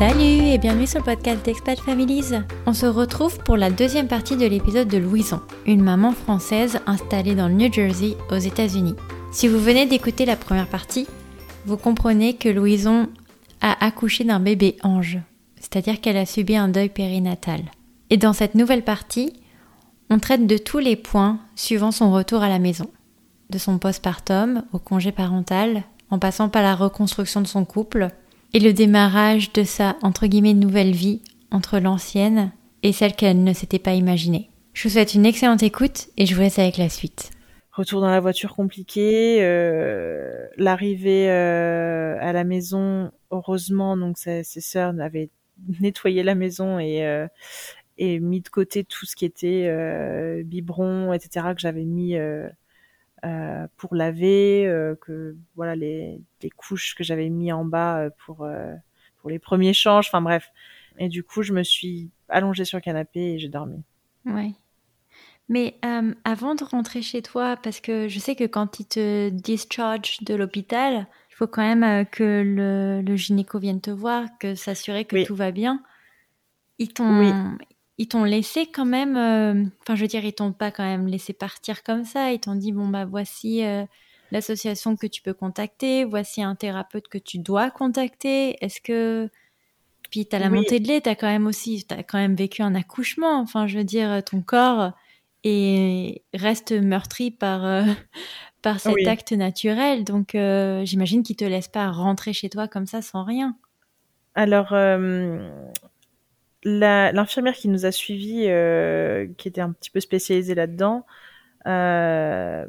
Salut et bienvenue sur le podcast d'Expat Families. On se retrouve pour la deuxième partie de l'épisode de Louison, une maman française installée dans le New Jersey aux États-Unis. Si vous venez d'écouter la première partie, vous comprenez que Louison a accouché d'un bébé ange, c'est-à-dire qu'elle a subi un deuil périnatal. Et dans cette nouvelle partie, on traite de tous les points suivant son retour à la maison, de son postpartum au congé parental, en passant par la reconstruction de son couple et le démarrage de sa entre guillemets nouvelle vie entre l'ancienne et celle qu'elle ne s'était pas imaginée. Je vous souhaite une excellente écoute et je vous laisse avec la suite. Retour dans la voiture compliqué, euh, l'arrivée euh, à la maison, heureusement, donc ses, sœurs avaient nettoyé la maison et, euh, et mis de côté tout ce qui était euh, biberon, etc. que j'avais mis euh, pour laver, euh, que voilà les, les couches que j'avais mis en bas euh, pour euh, pour les premiers changes. Enfin bref. Et du coup, je me suis allongée sur le canapé et j'ai dormi. Ouais. Mais euh, avant de rentrer chez toi, parce que je sais que quand ils te discharge de l'hôpital, il faut quand même euh, que le, le gynéco vienne te voir, que s'assurer que Oui. tout va bien. Ils t'ont, Oui. Ils t'ont laissé quand même. euh, Enfin, je veux dire, ils t'ont pas quand même laissé partir comme ça. Ils t'ont dit bon bah voici euh, l'association que tu peux contacter, voici un thérapeute que tu dois contacter. Est-ce que puis t'as la Oui. montée de lait, t'as quand même aussi, t'as quand même vécu un accouchement. Enfin, je veux dire, ton corps et reste meurtri par euh, par cet Oui. acte naturel. Donc, euh, j'imagine qu'ils te laissent pas rentrer chez toi comme ça sans rien. Alors, euh, l'infirmière qui nous a suivis, euh, qui était un petit peu spécialisée là-dedans, euh,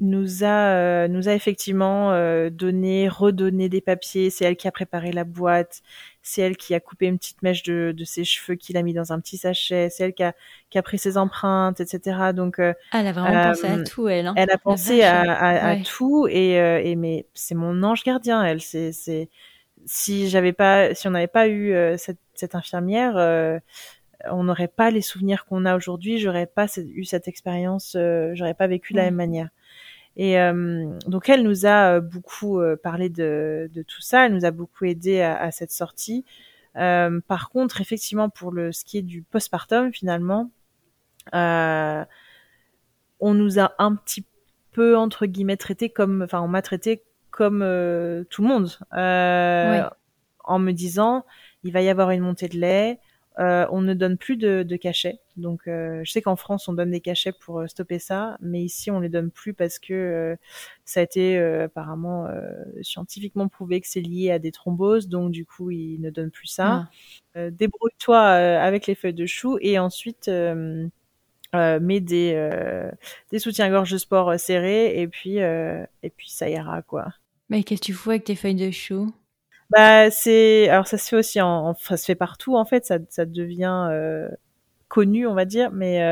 nous a euh, nous a effectivement euh, donné, redonné des papiers. C'est elle qui a préparé la boîte. C'est elle qui a coupé une petite mèche de, de ses cheveux, qu'il a mis dans un petit sachet. C'est elle qui a, qui a pris ses empreintes, etc. Donc, euh, elle a vraiment Euh, pensé à tout, elle. Hein. elle a pensé à, à, tout et, euh, et mais c'est mon ange gardien. Elle, c'est c'est si j'avais pas, si on n'avait pas eu euh, cette, cette infirmière, euh, on n'aurait pas les souvenirs qu'on a aujourd'hui. J'aurais pas eu cette expérience. euh, j'aurais pas vécu de la même manière. Et euh, donc elle nous a beaucoup euh, parlé de, de tout ça. Elle nous a beaucoup aidé à, à cette sortie. Euh, par contre, effectivement, pour le ce qui est du postpartum, finalement, euh, on nous a un petit peu entre guillemets traité comme, enfin, on m'a traité comme euh, tout le monde, euh, en me disant il va y avoir une montée de lait. euh, on ne donne plus de, de cachets. Donc, euh, je sais qu'en France, on donne des cachets pour euh, stopper ça, mais ici, on les donne plus parce que euh, ça a été euh, apparemment euh, scientifiquement prouvé que c'est lié à des thromboses. Donc, du coup, ils ne donnent plus ça. Ah. Euh, débrouille-toi euh, avec les feuilles de chou et ensuite euh, euh, des euh, des soutiens-gorge de sport euh, serrés et puis euh, et puis ça ira quoi. Mais qu'est-ce que tu fous avec tes feuilles de chou? Bah c'est alors ça se fait aussi en, en- enfin, ça se fait partout en fait ça ça devient connu on va dire mais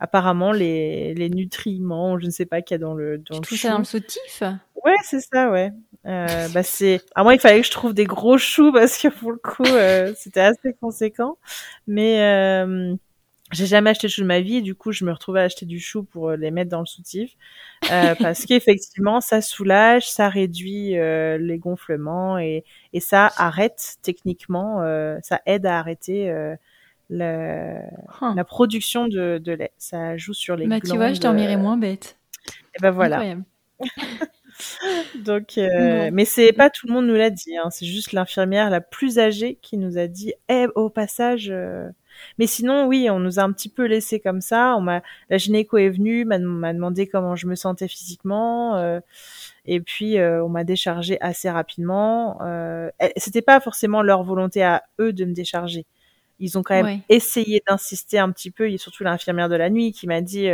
apparemment les les nutriments je ne sais pas qu'il y a dans le dans Tu le chou. ça dans le soutif Ouais, c'est ça, ouais. Bah c'est. À moi, il fallait que je trouve des gros choux parce que pour le coup, c'était assez conséquent. Mais j'ai jamais acheté de choux de ma vie. Et du coup, je me retrouvais à acheter du chou pour euh, les mettre dans le soutif euh, parce qu'effectivement, ça soulage, ça réduit euh, les gonflements et et ça arrête techniquement, euh, ça aide à arrêter. Euh, le- Huh. la production de, de lait, ça joue sur les Bah, tu vois, je dormirais euh, moins bête. Et ben voilà. Incroyable. Donc, euh, mais c'est pas tout le monde nous l'a dit. Hein. C'est juste l'infirmière la plus âgée qui nous a dit, eh, au passage. euh, Mais sinon, oui, on nous a un petit peu laissé comme ça. On m'a, la gynéco est venue, m'a m'a demandé comment je me sentais physiquement, euh, et puis euh, on m'a déchargé assez rapidement. Euh, C'était pas forcément leur volonté à eux de me décharger. Ils ont quand même Ouais. essayé d'insister un petit peu. Il y a surtout l'infirmière de la nuit qui m'a dit.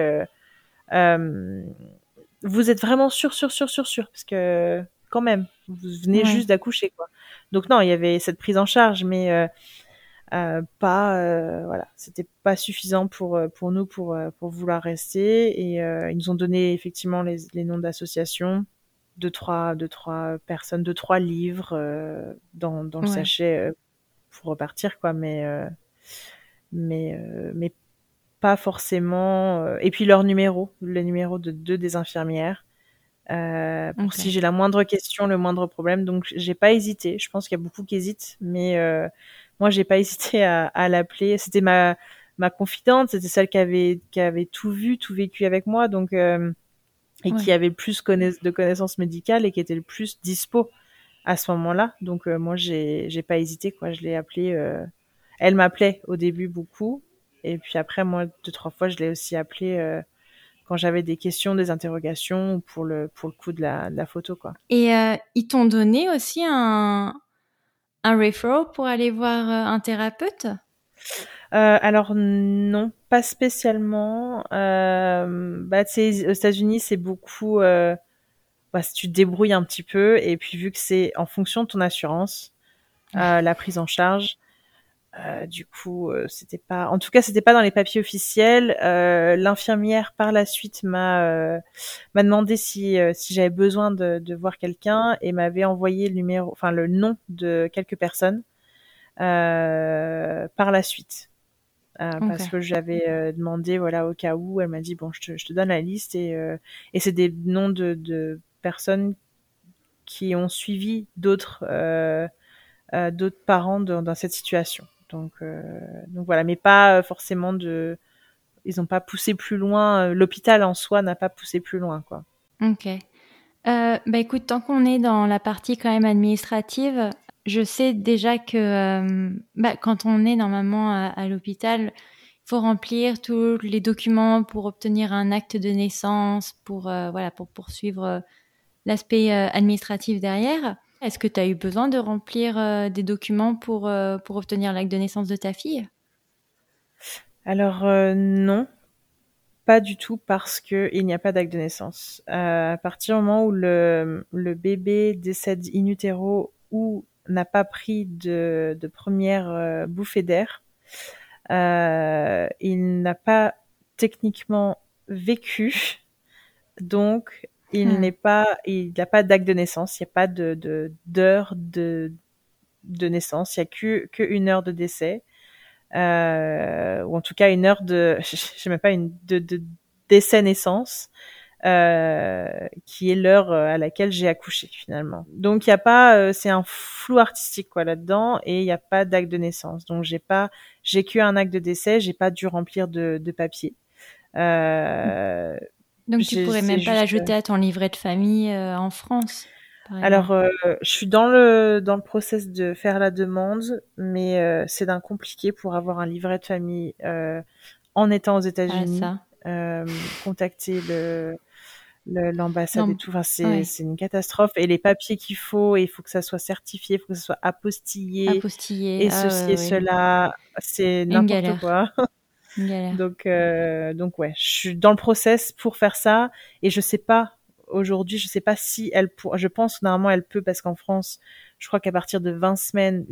Vous êtes vraiment sûr, sûr, sûr, sûr, sûr, parce que quand même, vous venez Ouais. juste d'accoucher, quoi. Donc non, il y avait cette prise en charge, mais euh, euh, pas, euh, voilà, c'était pas suffisant pour euh, pour nous pour euh, pour vouloir rester. Et euh, ils nous ont donné effectivement les, les noms d'associations, deux trois deux trois personnes, deux trois livres euh, dans dans le Ouais. sachet pour repartir, quoi. Mais euh, mais euh, mais pas forcément. Et puis leur numéro, le numéro de deux des infirmières. Euh, pour si j'ai la moindre question, le moindre problème. Donc j'ai pas hésité. Je pense qu'il y a beaucoup qui hésitent, mais euh, moi j'ai pas hésité à, à l'appeler. C'était ma ma confidente, c'était celle qui avait qui avait tout vu, tout vécu avec moi, donc euh, et qui avait plus de connaissances médicales et qui était le plus dispo à ce moment-là. Donc euh, moi j'ai j'ai pas hésité quoi. Je l'ai appelée. Euh, elle m'appelait au début beaucoup et puis après moi deux trois fois je l'ai aussi appelée quand j'avais des questions, des interrogations ou pour le pour le coup de la, de la photo quoi. Et euh, ils t'ont donné aussi un un referral pour aller voir euh, un thérapeute? Euh, alors non, pas spécialement. Euh, bah, aux États-Unis, c'est beaucoup. Euh, bah, si tu te débrouilles un petit peu, et puis vu que c'est en fonction de ton assurance, euh, la prise en charge, euh, du coup, euh, c'était pas. En tout cas, c'était pas dans les papiers officiels. Euh, L'infirmière par la suite m'a euh, m'a demandé si si j'avais besoin de, de voir quelqu'un et m'avait envoyé le numéro, enfin le nom de quelques personnes par la suite. Okay. Parce que j'avais demandé, voilà, au cas où, elle m'a dit bon, je te, je te donne la liste et et c'est des noms de, de personnes qui ont suivi d'autres d'autres parents dans cette situation. Donc, euh, donc voilà, mais pas euh, forcément de. Ils n'ont pas poussé plus loin. Euh, l'hôpital en soi n'a pas poussé plus loin, quoi. Ok. bah écoute, tant qu'on est dans la partie quand même administrative, je sais déjà que bah, quand on est normalement à, à l'hôpital, il faut remplir tous les documents pour obtenir un acte de naissance, pour voilà, pour poursuivre l'aspect administratif derrière. Est-ce que tu as eu besoin de remplir euh, des documents pour, euh, pour obtenir l'acte de naissance de ta fille? Alors euh, non, pas du tout parce que il n'y a pas d'acte de naissance. à partir du moment où le, le bébé décède in utero ou n'a pas pris de, de première bouffée d'air, il n'a pas techniquement vécu. Donc, il hmm. n'est pas, il n'y a pas d'acte de naissance, il n'y a pas de d'heure de, de, naissance, il n'y a que, que une heure de décès, euh, ou en tout cas une heure de, je sais même pas une de, de décès naissance, euh, qui est l'heure à laquelle j'ai accouché finalement. Donc il y a pas, euh, c'est un flou artistique quoi là-dedans, et il n'y a pas d'acte de naissance. Donc j'ai pas, j'ai que un acte de décès, j'ai pas dû remplir de, de papier. Euh, donc tu pourrais même pas l'ajouter à ton livret de famille euh, en France. Alors, euh, je suis dans le dans le process de faire la demande, mais euh, c'est d'un compliqué pour avoir un livret de famille en étant aux États-Unis. Ah, contacter le l'ambassade et tout. Enfin, c'est c'est une catastrophe. Et les papiers qu'il faut, il faut que ça soit certifié, il faut que ça soit apostillé, apostillé. et ah, ceci et cela. C'est n'importe quoi. Donc, euh, donc ouais, je suis dans le process pour faire ça et je sais pas aujourd'hui, je sais pas si elle pour, je pense que normalement elle peut parce qu'en France, je crois qu'à partir de 20 semaines,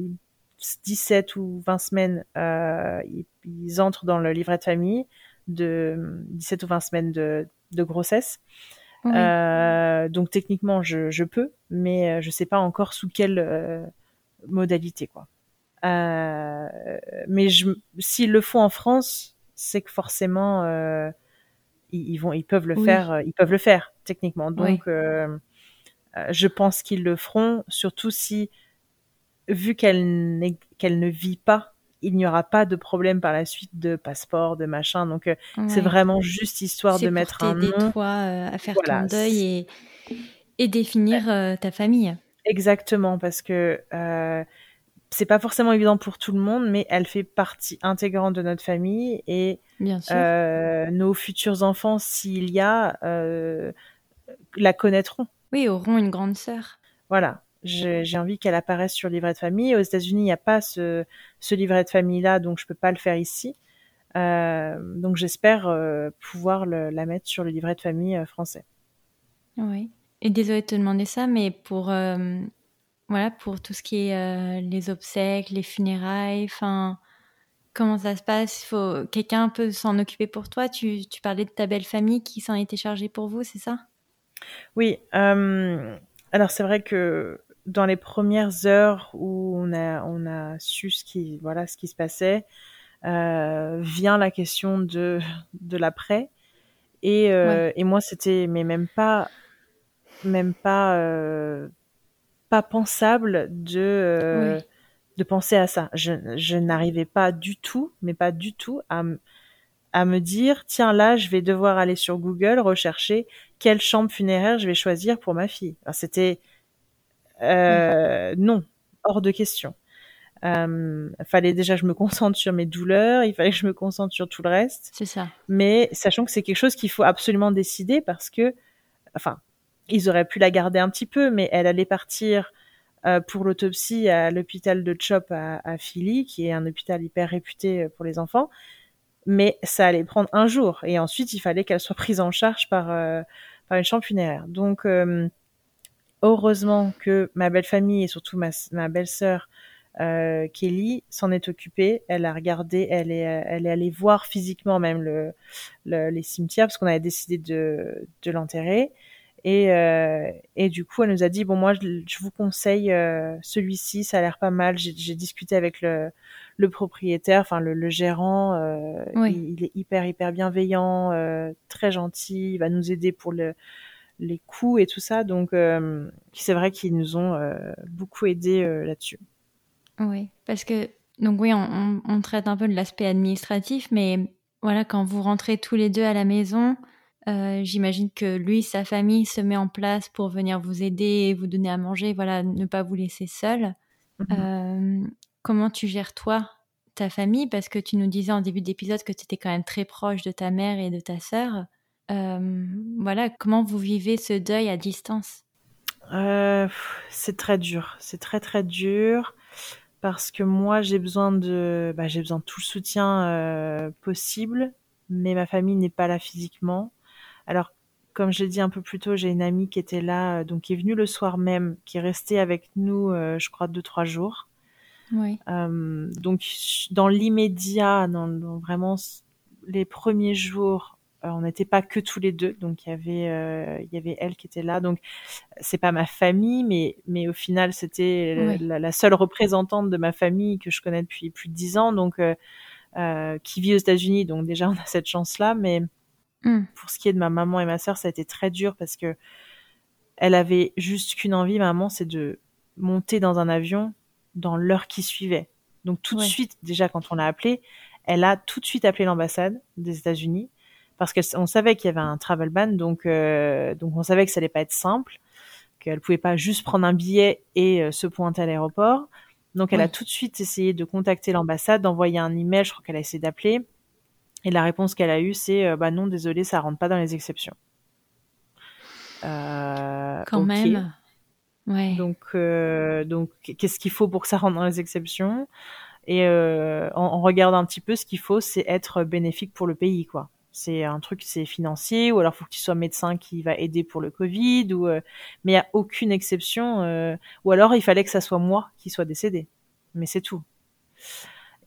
17 ou 20 semaines, euh, ils, entrent dans le livret de famille de 17 ou 20 semaines de, de grossesse. Euh, donc techniquement, je, je, peux, mais euh, je sais pas encore sous quelle modalité quoi. Euh, mais s'ils le font en France, c'est que forcément euh, ils, vont, ils peuvent le faire, euh, ils peuvent le faire techniquement. Donc, je pense qu'ils le feront, surtout si, vu qu'elle qu'elle ne vit pas il n'y aura pas de problème par la suite de passeport, de machin. Donc c'est vraiment juste histoire de mettre un nom. toi à faire ton deuil et, et définir ta famille. Exactement, parce que euh, c'est pas forcément évident pour tout le monde, mais elle fait partie intégrante de notre famille et euh, nos futurs enfants, s'il y a, euh, la connaîtront. Oui, auront une grande sœur. Voilà. J'ai envie qu'elle apparaisse sur le livret de famille. Aux États-Unis, il n'y a pas ce, ce, livret de famille-là, donc je peux pas le faire ici. Euh, donc j'espère pouvoir le, la mettre sur le livret de famille français. Oui. Et désolée de te demander ça, mais pour euh, voilà, pour tout ce qui est euh, les obsèques, les funérailles, enfin, comment ça se passe? Faut quelqu'un peut s'en occuper pour toi? Tu, tu, parlais de ta belle famille qui s'en était chargée pour vous, c'est ça? Oui. Euh, alors c'est vrai que dans les premières heures où on a on a su ce qui voilà ce qui se passait, euh, vient la question de de l'après. Et, euh, ouais. et moi c'était mais même pas même pas pas pensable de euh, de penser à ça. Je, je n'arrivais pas du tout, mais pas du tout à à me dire tiens là je vais devoir aller sur Google rechercher quelle chambre funéraire je vais choisir pour ma fille. C'était euh, non hors de question. Euh, fallait déjà que je me concentre sur mes douleurs, il fallait que je me concentre sur tout le reste. C'est ça. Mais sachant que c'est quelque chose qu'il faut absolument décider parce que, enfin, ils auraient pu la garder un petit peu, mais elle allait partir euh, pour l'autopsie à l'hôpital de Chop à, à Philly, qui est un hôpital hyper réputé euh, pour les enfants. Mais ça allait prendre un jour et ensuite il fallait qu'elle soit prise en charge par euh, par une chambre funéraire. Donc euh, heureusement que ma belle famille et surtout ma, ma belle sœur euh, Kelly s'en est occupée. Elle a regardé, elle est, elle est allée voir physiquement même le, le les cimetières parce qu'on avait décidé de, de l'enterrer. Et, euh, et du coup, elle nous a dit bon, moi, je, je vous conseille euh, celui-ci, ça a l'air pas mal. J'ai discuté avec le, le propriétaire, enfin le, le gérant. Euh, Oui. il, il est hyper hyper bienveillant, euh, très gentil. Il va nous aider pour le les coûts et tout ça. Donc, euh, c'est vrai qu'ils nous ont euh, beaucoup aidé euh, là-dessus. Oui, parce que donc oui, on, on- on traite un peu de l'aspect administratif, mais voilà, quand vous rentrez tous les deux à la maison, euh, j'imagine que lui, sa famille se met en place pour venir vous aider, vous donner à manger, voilà, ne pas vous laisser seul. Mhm. Euh, comment tu gères toi ta famille? Parce que tu nous disais en début d'épisode que tu étais quand même très proche de ta mère et de ta sœur. Euh, voilà, comment vous vivez ce deuil à distance? C'est très dur, c'est très très dur parce que moi j'ai besoin de, bah, j'ai besoin de tout le soutien euh, possible, mais ma famille n'est pas là physiquement. Alors, comme je l'ai dit un peu plus tôt, j'ai une amie qui était là, euh, donc qui est venue le soir même, qui est restée avec nous, euh, je crois deux trois jours. Oui, Euh, donc dans l'immédiat, dans, dans vraiment les premiers jours, euh, on n'était pas que tous les deux, donc il y avait il y avait elle qui était là. Donc c'est pas ma famille, mais mais au final c'était Oui. la, la seule représentante de ma famille que je connais depuis plus de dix ans, donc qui vit aux États-Unis. Donc déjà on a cette chance-là, mais Hmm. pour ce qui est de ma maman et ma sœur, ça a été très dur parce que elle avait juste qu'une envie, maman, c'est de monter dans un avion dans l'heure qui suivait. Donc tout de suite, déjà quand on l'a appelée, elle a tout de suite appelé l'ambassade des États-Unis parce qu'on savait qu'il y avait un travel ban, donc euh, donc on savait que ça allait pas être simple, qu'elle pouvait pas juste prendre un billet et euh, se pointer à l'aéroport. Donc elle a tout de suite essayé de contacter l'ambassade, d'envoyer un email, je crois qu'elle a essayé d'appeler. Et la réponse qu'elle a eue, c'est euh, bah non, désolé, ça rentre pas dans les exceptions. Euh, quand même. Ouais. Donc, euh, donc qu'est-ce qu'il faut pour que ça rentre dans les exceptions? Et euh, on, on regarde un petit peu ce qu'il faut, c'est être bénéfique pour le pays, quoi. C'est un truc, c'est financier, ou alors faut que tu sois médecin qui va aider pour le Covid, ou euh, mais il y a aucune exception. euh, ou alors il fallait que ça soit moi qui soit décédé, mais c'est tout.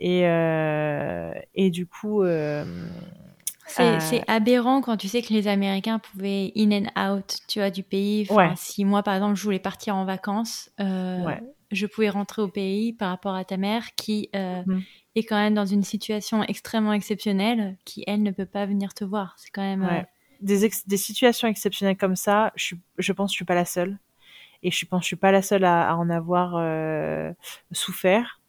Et euh, et du coup, euh, C'est Euh, c'est aberrant quand tu sais que les Américains pouvaient in and out, tu vois, du pays. Enfin, Ouais. Si moi, par exemple, je voulais partir en vacances, euh, Ouais. je pouvais rentrer au pays par rapport à ta mère qui euh, Mhm. est quand même dans une situation extrêmement exceptionnelle, qui, elle, ne peut pas venir te voir. C'est quand même... Ouais. des, ex- des situations exceptionnelles comme ça, je, pense que je suis pas la seule. Et je pense que je suis pas la seule à, à en avoir souffert.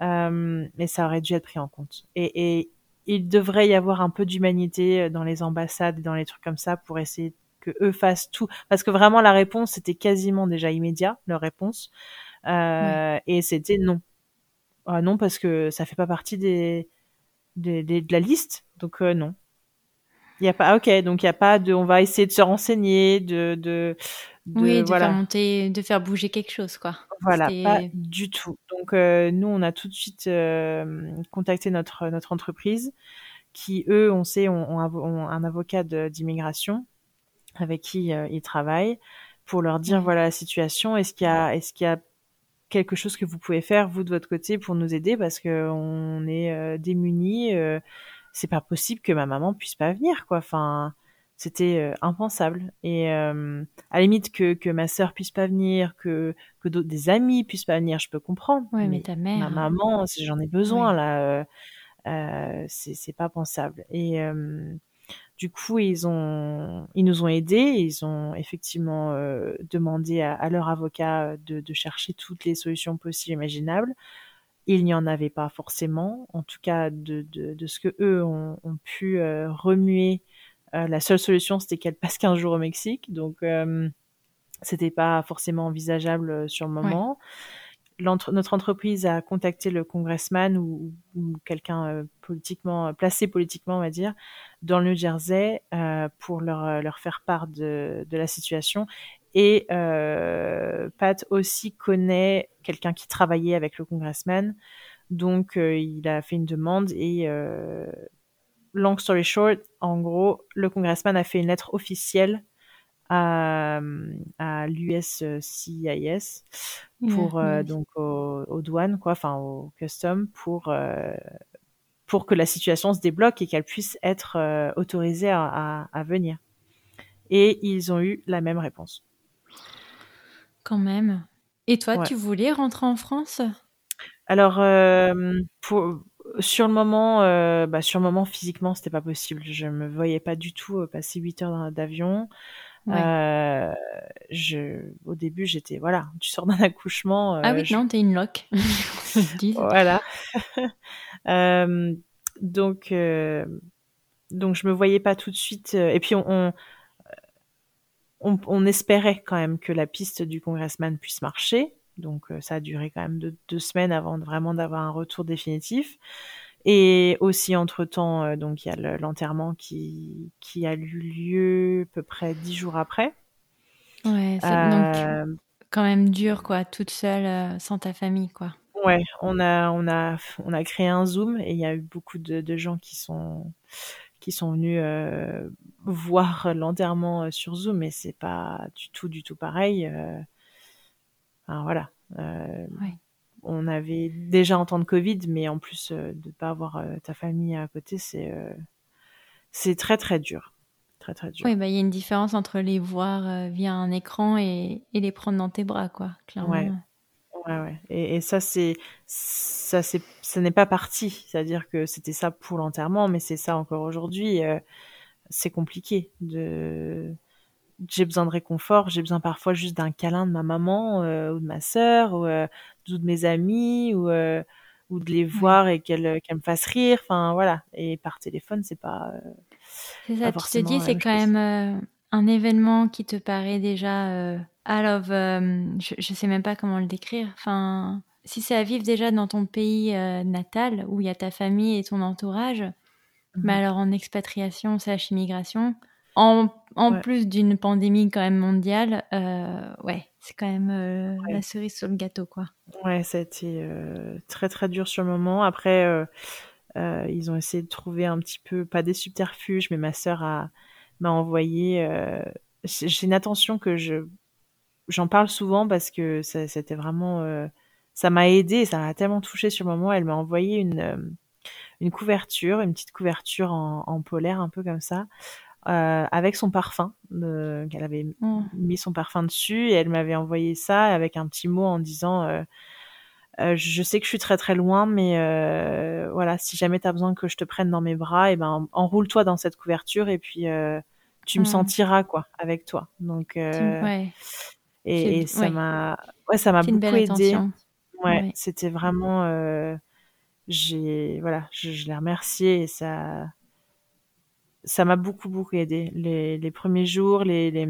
Euh, mais ça aurait dû être pris en compte. Et, et il devrait y avoir un peu d'humanité dans les ambassades et dans les trucs comme ça pour essayer que eux fassent tout. Parce que vraiment, la réponse, c'était quasiment déjà immédiat, leur réponse. Euh, Et c'était non. Ah non, parce que ça fait pas partie des, des, des- de la liste. Donc euh, non. Il y a pas, ah, ok, donc il y a pas de, on va essayer de se renseigner, de, de, de oui, de voilà, faire monter, de faire bouger quelque chose, quoi. voilà, pas du tout. Donc euh, nous, on a tout de suite euh, contacté notre notre entreprise, qui eux, on sait, ont, ont un avocat d'immigration avec qui euh, ils travaillent pour leur dire voilà la situation. Est-ce qu'il y a, est-ce qu'il y a quelque chose que vous pouvez faire vous de votre côté pour nous aider? Parce que on est euh, démunis. euh, c'est pas possible que ma maman puisse pas venir quoi. Enfin, c'était euh, impensable. Et euh, à la limite que que ma sœur puisse pas venir, que que des amis puissent pas venir, je peux comprendre. Ouais, mais mais ta mère... ma maman, si j'en ai besoin Ouais. là, euh, euh, c'est pas pensable. Et euh, du coup, ils ont, ils nous ont aidés. Ils ont effectivement demandé à, leur avocat de, de, chercher toutes les solutions possibles imaginables. Il n'y en avait pas forcément, en tout cas de, de, de ce que eux ont, ont pu remuer. La seule solution, c'était qu'elle passe 15 jours au Mexique, donc c'était pas forcément envisageable sur le moment. Notre entreprise a contacté le congressman ou, quelqu'un euh, politiquement placé politiquement, on va dire, dans le New Jersey euh, pour leur, euh, leur faire part de, de la situation. Et Pat aussi connaît quelqu'un qui travaillait avec le congressman, donc il a fait une demande et long story short, en gros, le congressman a fait une lettre officielle à, à l'USCIS pour euh, donc aux, douanes quoi, enfin au custom pour euh, pour que la situation se débloque et qu'elle puisse être euh, autorisée à, à, venir. Et ils ont eu la même réponse. Quand même. Et toi, tu voulais rentrer en France? Alors, pour, sur le moment, bah, sur le moment physiquement, c'était pas possible. Je me voyais pas du tout passer 8 heures d'avion. Euh, je, au début, j'étais, voilà, tu sors d'un accouchement. ah oui, je... non, t'es une loque. voilà. euh, donc, euh, donc, je me voyais pas tout de suite. Et puis, on, on, on, espérait quand même que la piste du congressman puisse marcher. Donc, ça a duré quand même deux, deux semaines avant vraiment d'avoir un retour définitif. Et aussi, entre-temps, euh, donc il y a l'enterrement qui, qui a eu lieu à peu près dix jours après. Ouais, c'est euh, donc quand même dur, quoi, toute seule, euh, sans ta famille, quoi. Ouais, on a, on a, on a créé un Zoom et il y a eu beaucoup de, de gens qui sont, qui sont venus euh, voir l'enterrement sur Zoom, mais c'est pas du tout, du tout pareil. Enfin, voilà. Ouais on avait déjà en temps de Covid, mais en plus euh, de pas avoir euh, ta famille à côté, c'est euh, c'est très très dur, très très dur. Oui, bah il y a une différence entre les voir via un écran et, et, les prendre dans tes bras, quoi. Clairement. Ouais. Ouais, ouais. Et, et ça, c'est, ça, c'est, ça n'est pas parti. C'est-à-dire que c'était ça pour l'enterrement, mais c'est ça encore aujourd'hui. c'est compliqué de, j'ai besoin de réconfort, j'ai besoin parfois juste d'un câlin de ma maman euh, ou de ma sœur ou, euh, de mes amis ou euh, ou de les voir et qu'elles qu'elles me fassent rire. Enfin voilà. Et par téléphone, c'est pas. c'est ça. tu te dis, c'est quand même un événement qui te paraît déjà out of. Je, je sais même pas comment le décrire. Enfin, si c'est à vivre déjà dans ton pays natal où il y a ta famille et ton entourage, mais mmh alors en expatriation slash immigration en, en plus d'une pandémie quand même mondiale, euh, ouais, c'est quand même euh, la cerise sur le gâteau, quoi. Ouais, ça a été euh, très très dur sur le moment. Après, ils ont essayé de trouver un petit peu, pas des subterfuges, mais ma sœur a m'a envoyé. J'ai une attention que je j'en parle souvent parce que c'était vraiment, ça m'a aidé, ça m'a tellement touché sur le moment. Elle m'a envoyé une une couverture, une petite couverture en, en polaire un peu comme ça, euh, avec son parfum. Euh, qu'elle avait mmh. mis son parfum dessus et elle m'avait envoyé ça avec un petit mot en disant euh, euh je sais que je suis très très loin, mais euh, voilà, si jamais tu as besoin que je te prenne dans mes bras, et eh ben enroule-toi dans cette couverture et puis tu me mmh. sentiras quoi avec toi. Donc ouais. et, et, ça m'a ouais ça m'a beaucoup aidé. Ouais, c'était vraiment j'ai voilà, je, je l'ai remercié et ça ça m'a beaucoup beaucoup aidé. Les, les premiers jours les, les,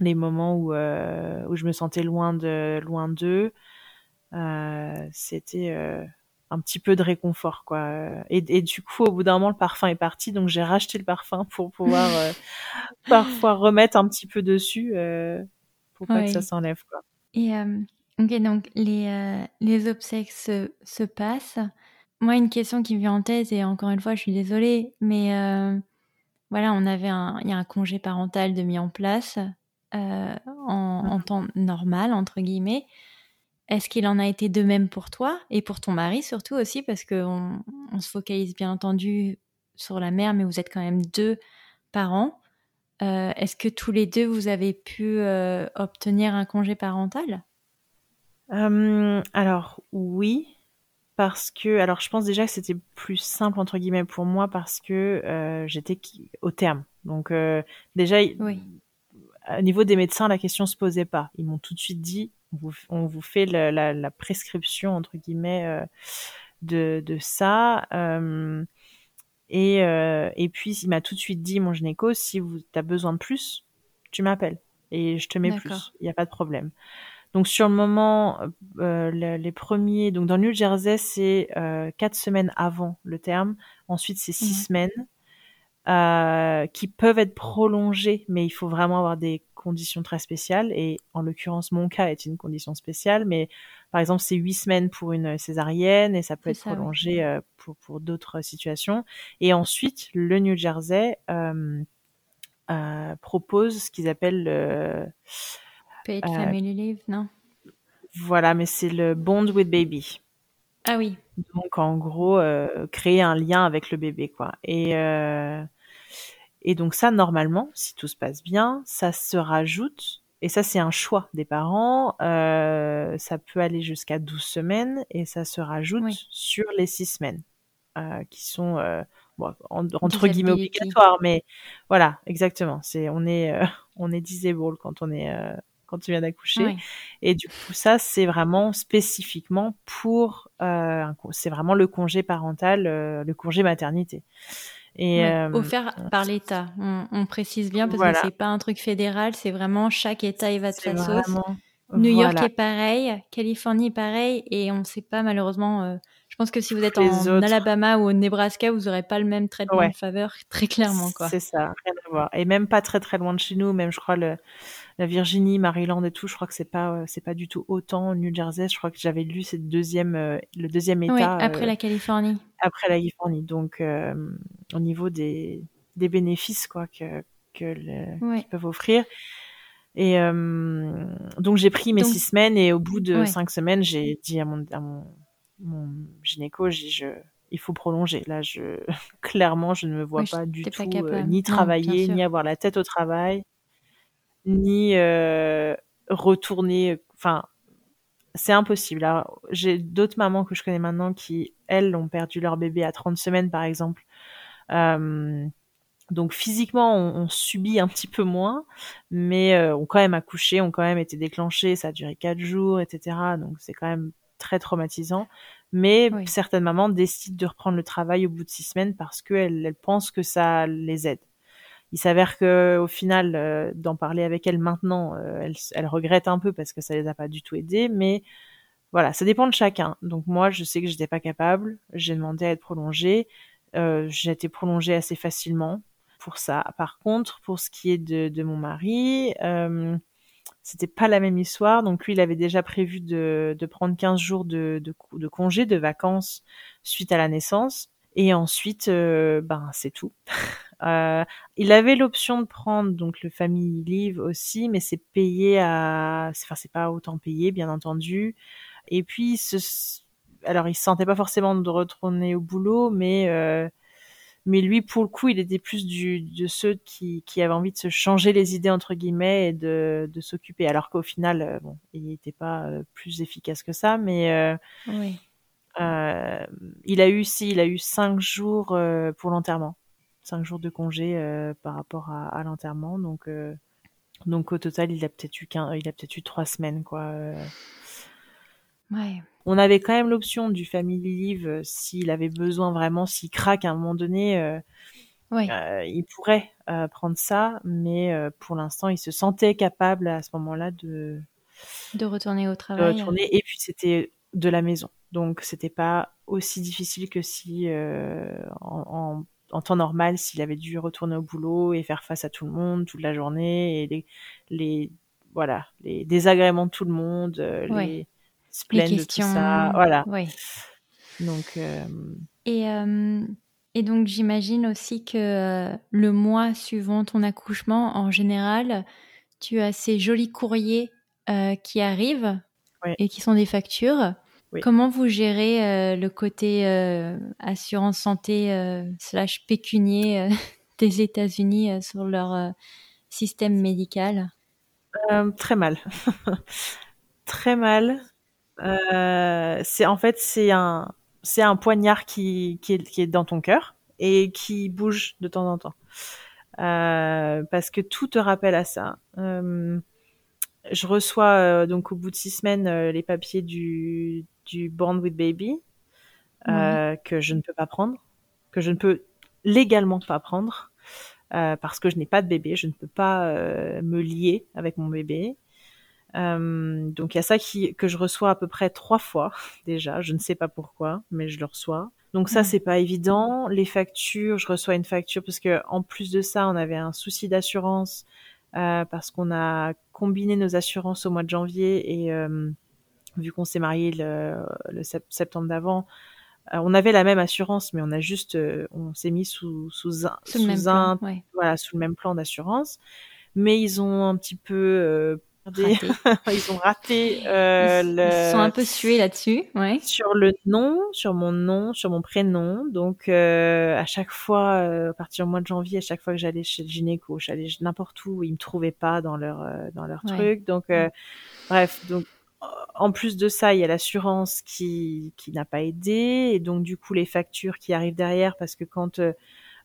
les moments où euh, où je me sentais loin de loin d'eux euh, c'était euh, un petit peu de réconfort quoi. Et, et du coup au bout d'un moment le parfum est parti donc j'ai racheté le parfum pour pouvoir euh, parfois remettre un petit peu dessus euh, pour pas que ça s'enlève quoi. Et ok donc les les obsèques se, se passent. Moi une question qui me vient en tête et encore une fois je suis désolée mais voilà, on avait un, il y a un congé parental de mis en place euh, en, temps normal entre guillemets. Est-ce qu'il en a été de même pour toi et pour ton mari surtout aussi? Parce qu'on on se focalise bien entendu sur la mère, mais vous êtes quand même deux parents. Euh, est-ce que tous les deux vous avez pu euh, obtenir un congé parental? Alors oui, parce que, alors je pense déjà que c'était plus simple entre guillemets pour moi parce que euh, j'étais au terme. Donc euh, déjà, Oui. au niveau des médecins, la question se posait pas. Ils m'ont tout de suite dit, on vous, on vous fait la, la- la prescription entre guillemets euh, de, de ça. euh, et, euh, et puis il m'a tout de suite dit, mon gynéco, si vous as besoin de plus, tu m'appelles et je te mets plus. Il n'y a pas de problème. Donc sur le moment, euh, le- les premiers, donc dans le New Jersey, c'est euh, quatre semaines avant le terme. Ensuite, c'est six Mhm. semaines euh, qui peuvent être prolongées, mais il faut vraiment avoir des conditions très spéciales. Et en l'occurrence, mon cas est une condition spéciale. Mais par exemple, c'est huit semaines pour une césarienne et ça peut être ça, oui. prolongé euh, pour pour d'autres situations. Et ensuite, le New Jersey euh, euh, propose ce qu'ils appellent le Paid Euh, family leave, non? Voilà, mais c'est le bond with baby. Ah oui. Donc en gros, euh, créer un lien avec le bébé, quoi. Et euh, et donc ça, normalement, si tout se passe bien, ça se rajoute. Et ça, c'est un choix des parents. Euh, ça peut aller jusqu'à 12 semaines et ça se rajoute Oui. sur les 6 semaines qui sont bon, en- entre guillemets obligatoires. Mais voilà, exactement. C'est on est on est disable quand on est quand tu viens d'accoucher. Oui. Et du coup, ça, c'est vraiment spécifiquement pour, euh, c'est vraiment le congé parental, euh, le congé maternité. Et Ouais, euh, offert par l'État. On, on précise bien parce Voilà. que c'est pas un truc fédéral, c'est vraiment chaque État y va de sa sauce. vraiment, New York est pareil, Californie est pareil, et on sait pas malheureusement. je pense que si vous êtes en autres. Alabama ou au Nebraska, vous aurez pas le même traitement Ouais. de faveur, très clairement. C'est ça, rien à voir. Et même pas très très loin de chez nous, même je crois le, la Virginie, Maryland et tout, je crois que c'est pas euh, c'est pas du tout autant. au New Jersey, je crois que j'avais lu c'est le deuxième euh, le deuxième Oui, État après euh, la Californie. après la Californie. Donc euh, au niveau des des bénéfices quoi que que le, Ouais. qu'ils peuvent offrir. Et euh, donc j'ai pris mes Donc- six semaines et au bout de Ouais. cinq semaines, j'ai dit à mon, à mon, mon gynéco, j'ai je, il faut prolonger. Là, je clairement, je ne me vois Oui, pas du pas tout euh, ni travailler, ni avoir la tête au travail, ni euh, retourner. Enfin, c'est impossible. Alors, j'ai d'autres mamans que je connais maintenant qui, elles, ont perdu leur bébé à 30 semaines, par exemple. Euh, donc physiquement, on, on subit un petit peu moins, mais euh, ont quand même accouché, ont quand même été déclenchés, ça a duré quatre jours, etc. Donc c'est quand même très traumatisant. Mais Oui. certaines mamans décident de reprendre le travail au bout de six semaines parce qu'elles elles pensent que ça les aide. Il s'avère que au final, euh, d'en parler avec elles maintenant, euh, elles regrettent un peu parce que ça les a pas du tout aidées, mais voilà, ça dépend de chacun. Donc moi, je sais que j'étais pas capable, j'ai demandé à être prolongée, euh, j'ai été prolongée assez facilement pour ça. Par contre, pour ce qui est de, mon mari, c'était pas la même histoire. Donc lui, il avait déjà prévu de, prendre 15 jours de congé, de vacances suite à la naissance. Et ensuite, euh, ben c'est tout. Euh, il avait l'option de prendre donc le family leave aussi, mais c'est payé à, enfin c'est pas autant payé bien entendu. Et puis alors il se sentait pas forcément de retourner au boulot, mais euh, mais lui pour le coup il était plus du de ceux qui qui avaient envie de se changer les idées entre guillemets et de de s'occuper. Alors qu'au final bon il n'était pas plus efficace que ça, mais Oui. Euh, il a eu si il a eu cinq jours euh, pour l'enterrement, cinq jours de congé euh, par rapport à, à l'enterrement, donc euh, donc au total il a peut-être eu qu'un, il a peut-être eu trois semaines quoi. euh. Ouais. On avait quand même l'option du family leave euh, s'il avait besoin vraiment, s'il craque à un moment donné, euh, Oui. euh, il pourrait euh, prendre ça, mais euh, pour l'instant il se sentait capable à ce moment-là de, De retourner au de travail. retourner et puis c'était de la maison. Donc c'était pas aussi difficile que si euh, en, en, en temps normal s'il avait dû retourner au boulot et faire face à tout le monde toute la journée et les, les voilà les désagréments de tout le monde, euh, Ouais. les se de tout ça, voilà. Donc euh, Et, et donc j'imagine aussi que le mois suivant ton accouchement, en général, tu as ces jolis courriers qui arrivent Ouais. et qui sont des factures. Oui. Comment vous gérez euh, le côté euh, assurance santé euh, slash pécunier des États-Unis sur leur système médical? Très mal, très mal. C'est en fait c'est un c'est un poignard qui, qui, est, qui est dans ton cœur et qui bouge de temps en temps. Parce que tout te rappelle à ça. Je reçois euh, donc au bout de six semaines euh, les papiers du, du Born with Baby euh, que je ne peux pas prendre, que je ne peux légalement pas prendre parce que je n'ai pas de bébé, je ne peux pas me lier avec mon bébé. Euh, donc il y a ça qui, que je reçois à peu près trois fois déjà. Je ne sais pas pourquoi, mais je le reçois. Donc ça c'est pas évident. Les factures, je reçois une facture parce que en plus de ça, on avait un souci d'assurance euh, parce qu'on a combiné nos assurances au mois de janvier et euh, vu qu'on s'est marié le, le septembre d'avant, euh, on avait la même assurance, mais on a juste, euh, on s'est mis sous sous un, sous, sous un, plan, ouais. voilà, sous le même plan d'assurance. Mais ils ont un petit peu euh, ils ont raté euh, ils, le... ils sont un peu sués là-dessus, ouais. Sur le nom, sur mon nom, sur mon prénom. Donc euh, à chaque fois, euh, à partir du mois de janvier, à chaque fois que j'allais chez le gynéco, j'allais n'importe où, ils me trouvaient pas dans leur euh, dans leur Ouais. truc. Donc euh, bref, donc en plus de ça, il y a l'assurance qui qui n'a pas aidé et donc du coup les factures qui arrivent derrière parce que quand euh,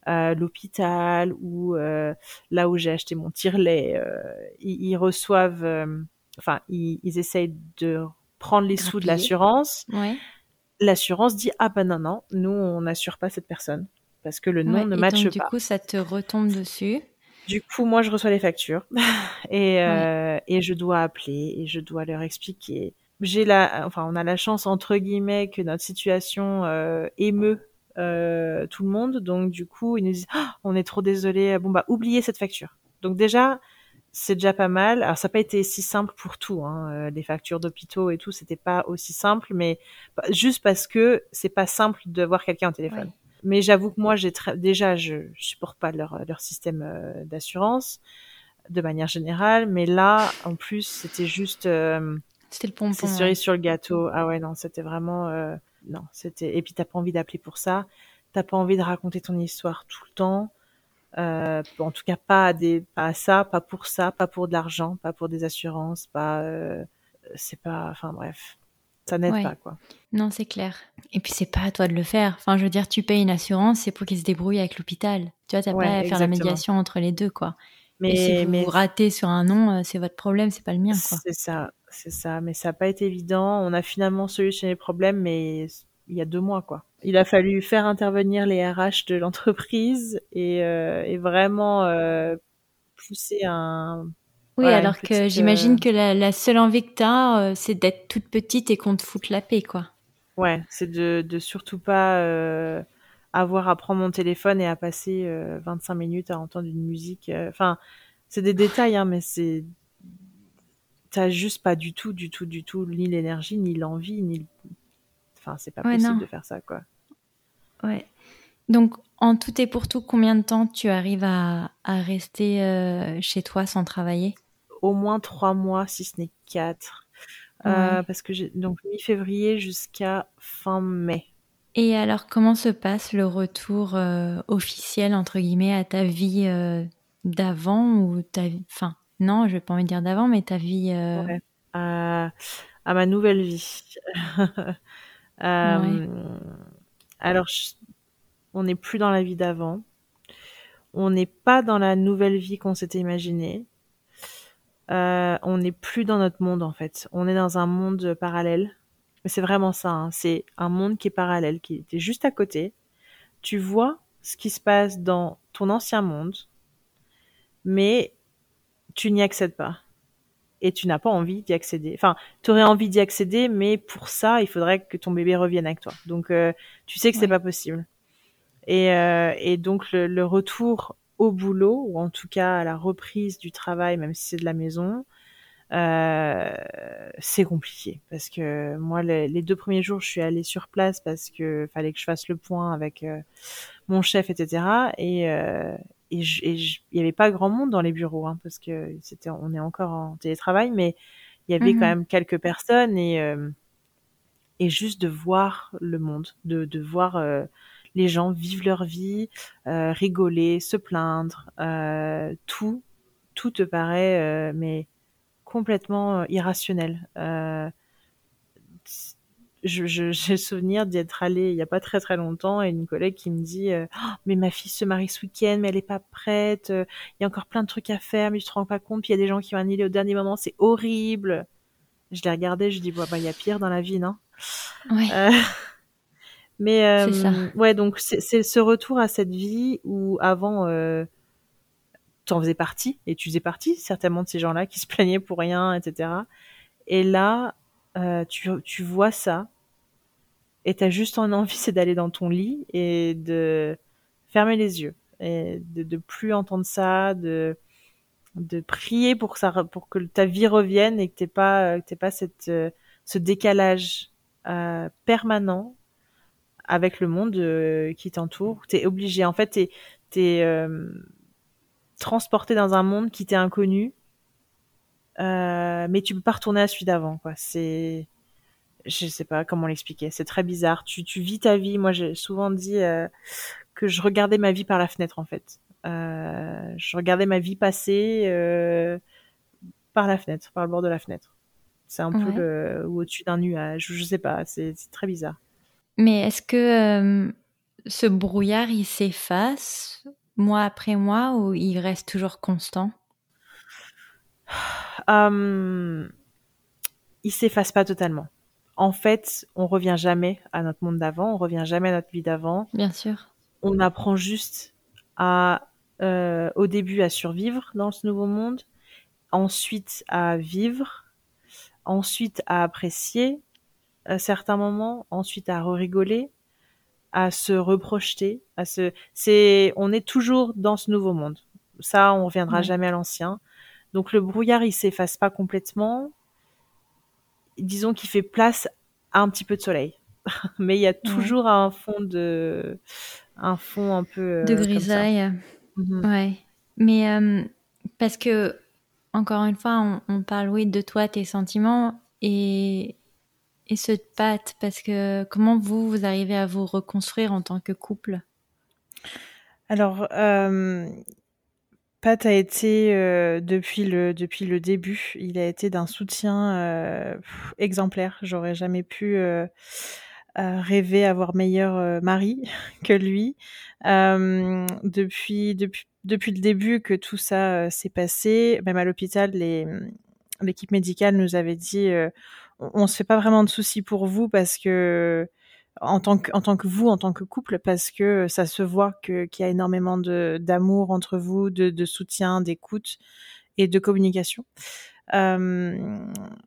euh, l'hôpital ou euh, là où j'ai acheté mon tire-lait, euh, ils, ils reçoivent, euh, enfin, ils, ils essayent de prendre les sous de l'assurance. Ouais. L'assurance dit ah ben non non, nous on n'assure pas cette personne parce que le nom Ouais, ne matche pas. Du coup, ça te retombe dessus. Du coup, moi, je reçois les factures et euh, et je dois appeler et je dois leur expliquer. J'ai la, enfin, on a la chance entre guillemets que notre situation euh, émeut euh, tout le monde, donc du coup, ils nous disent, Ah, on est trop désolé. Bon bah, oubliez cette facture. Donc déjà, c'est déjà pas mal. Alors ça n'a pas été si simple pour tout, hein. euh, les factures d'hôpitaux et tout, c'était pas aussi simple, mais bah, juste parce que c'est pas simple de voir quelqu'un au téléphone. Ouais. Mais j'avoue que moi, j'ai déjà, je, supporte pas leur, leur système euh, d'assurance de manière générale, mais là, en plus, c'était juste, euh, C'était le pompon. c'est ouais. cerise sur le gâteau. Ah ouais, non, c'était vraiment, euh, non, c'était. Et puis t'as pas envie d'appeler pour ça, t'as pas envie de raconter ton histoire tout le temps. Euh, en tout cas, pas à des, pas à ça, pas pour ça, pas pour de l'argent, pas pour des assurances, pas, euh, c'est pas, enfin bref, ça n'aide Ouais. pas quoi. Non, c'est clair. Et puis, c'est pas à toi de le faire. Enfin, je veux dire, tu payes une assurance, c'est pour qu'ils se débrouillent avec l'hôpital. Tu vois, t'as Ouais, pas à faire la médiation entre les deux, quoi. Mais, et si vous mais vous ratez sur un nom, euh, c'est votre problème, c'est pas le mien, quoi. C'est ça, c'est ça. Mais ça n'a pas été évident. On a finalement solutionné le problème, mais il y a deux mois, quoi. Il a fallu faire intervenir les RH de l'entreprise et, euh, et vraiment euh, pousser un. Oui, alors que j'imagine euh, que la, la seule envie que t'as, euh, c'est d'être toute petite et qu'on te foute la paix, quoi. Ouais, c'est de, de surtout pas euh, avoir à prendre mon téléphone et à passer euh, 25 minutes à entendre une musique. Enfin, c'est des détails, hein, mais c'est. T'as juste pas du tout, du tout, du tout, ni l'énergie, ni l'envie, ni. Enfin, c'est pas Ouais, possible non. de faire ça, quoi. Ouais. Donc, en tout et pour tout, combien de temps tu arrives à, à rester euh, chez toi sans travailler? Au moins trois mois, si ce n'est quatre. Euh, parce que j'ai donc mi-février jusqu'à fin mai. Et alors, comment se passe le retour euh, officiel, entre guillemets, à ta vie euh, d'avant ou ta vie... Enfin, non, je vais pas envie de dire d'avant, mais ta vie... Ouais. À, ma nouvelle vie. Alors, je- on n'est plus dans la vie d'avant. On n'est pas dans la nouvelle vie qu'on s'était imaginée. Euh, on n'est plus dans notre monde en fait. On est dans un monde parallèle. Mais c'est vraiment ça. hein. C'est un monde qui est parallèle, qui était juste à côté. Tu vois ce qui se passe dans ton ancien monde, mais tu n'y accèdes pas. Et tu n'as pas envie d'y accéder. Enfin, tu aurais envie d'y accéder, mais pour ça, il faudrait que ton bébé revienne avec toi. Donc, euh, tu sais que c'est Ouais. pas possible. Et, euh, et donc, le, le retour au boulot, ou en tout cas à la reprise du travail, même si c'est de la maison, euh, c'est compliqué. Parce que moi, les, les deux premiers jours, je suis allée sur place parce que fallait que je fasse le point avec euh, mon chef, etc. Et, euh, et il y avait pas grand monde dans les bureaux, hein, parce que c'était, on est encore en télétravail, mais il y avait Mhm. quand même quelques personnes et euh, et juste de voir le monde, de de voir euh, les gens vivre leur vie, euh, rigoler, se plaindre, euh, tout tout te paraît euh, mais complètement euh, irrationnel. Euh, je, je, j'ai le souvenir d'y être allée il y a pas très très longtemps et une collègue qui me dit euh, Oh, mais ma fille se marie ce week-end mais elle est pas prête euh, il y a encore plein de trucs à faire mais je te rends pas compte puis il y a des gens qui vont annuler au dernier moment c'est horrible je l'ai regardé je dis bah il y a pire dans la vie non? Mais euh, ça. ouais donc c'est, ce retour à cette vie où avant euh, t'en faisais partie et tu faisais partie certainement de ces gens-là qui se plaignaient pour rien etc et là euh, tu, tu vois ça et t'as juste en envie, c'est d'aller dans ton lit et de fermer les yeux et de, de plus entendre ça, de de prier pour que ça, pour que ta vie revienne et que t'aies pas, que t'aies pas cette, euh, ce décalage euh, permanent avec le monde euh, qui t'entoure. T'es obligé, en fait, t'es t'es euh, transporté dans un monde qui t'est inconnu, euh, mais tu peux pas retourner à celui d'avant, quoi. C'est je sais pas comment l'expliquer. C'est très bizarre. Tu, tu vis ta vie. Moi, j'ai souvent dit que je regardais ma vie par la fenêtre, en fait. Je regardais ma vie passer par la fenêtre, par le bord de la fenêtre. C'est un Ouais. peu le, ou au-dessus d'un nuage. Je sais pas. C'est très bizarre. Mais est-ce que euh, ce brouillard, il s'efface mois après mois ou il reste toujours constant? Hum, il s'efface pas totalement. En fait, on revient jamais à notre monde d'avant. On revient jamais à notre vie d'avant. Bien sûr. on apprend juste à euh, au début à survivre dans ce nouveau monde, ensuite à vivre, ensuite à apprécier à certains moments, ensuite à rigoler, à se reprojeter, à se c'est on est toujours dans ce nouveau monde. Ça, on reviendra jamais à l'ancien. Donc le brouillard, il s'efface pas complètement. Disons qu'il fait place à un petit peu de soleil. Mais il y a toujours un fond de un fond un peu euh, De grisaille. Mhm. Ouais. Mais euh, parce que, encore une fois, on, on parle, oui, de toi, tes sentiments et, et ceux de Pat. Parce que comment vous, vous arrivez à vous reconstruire en tant que couple? Alors, euh, Pat a été euh, depuis le depuis le début, il a été d'un soutien euh, exemplaire. J'aurais jamais pu rêver avoir meilleur mari que lui. Depuis depuis depuis le début que tout ça s'est passé, même à l'hôpital, l'équipe médicale nous avait dit on, on se fait pas vraiment de soucis pour vous parce que en tant que en tant que vous en tant que couple parce que ça se voit qu'il y a énormément d'amour entre vous de, de soutien d'écoute et de communication. Euh,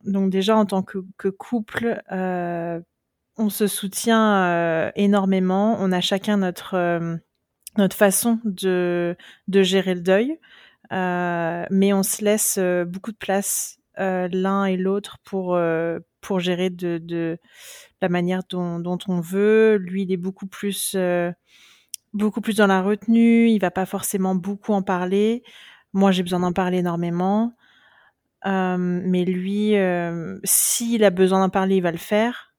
donc déjà en tant que, que couple euh, on se soutient euh, énormément. On a chacun notre euh, notre façon de de gérer le deuil. Euh, mais on se laisse euh, beaucoup de place euh, l'un et l'autre pour euh, pour gérer de, de la manière dont, on veut. Lui, il est beaucoup plus euh, beaucoup plus dans la retenue. Il va pas forcément beaucoup en parler. Moi, j'ai besoin d'en parler énormément. Mais lui, s'il a besoin d'en parler, il va le faire.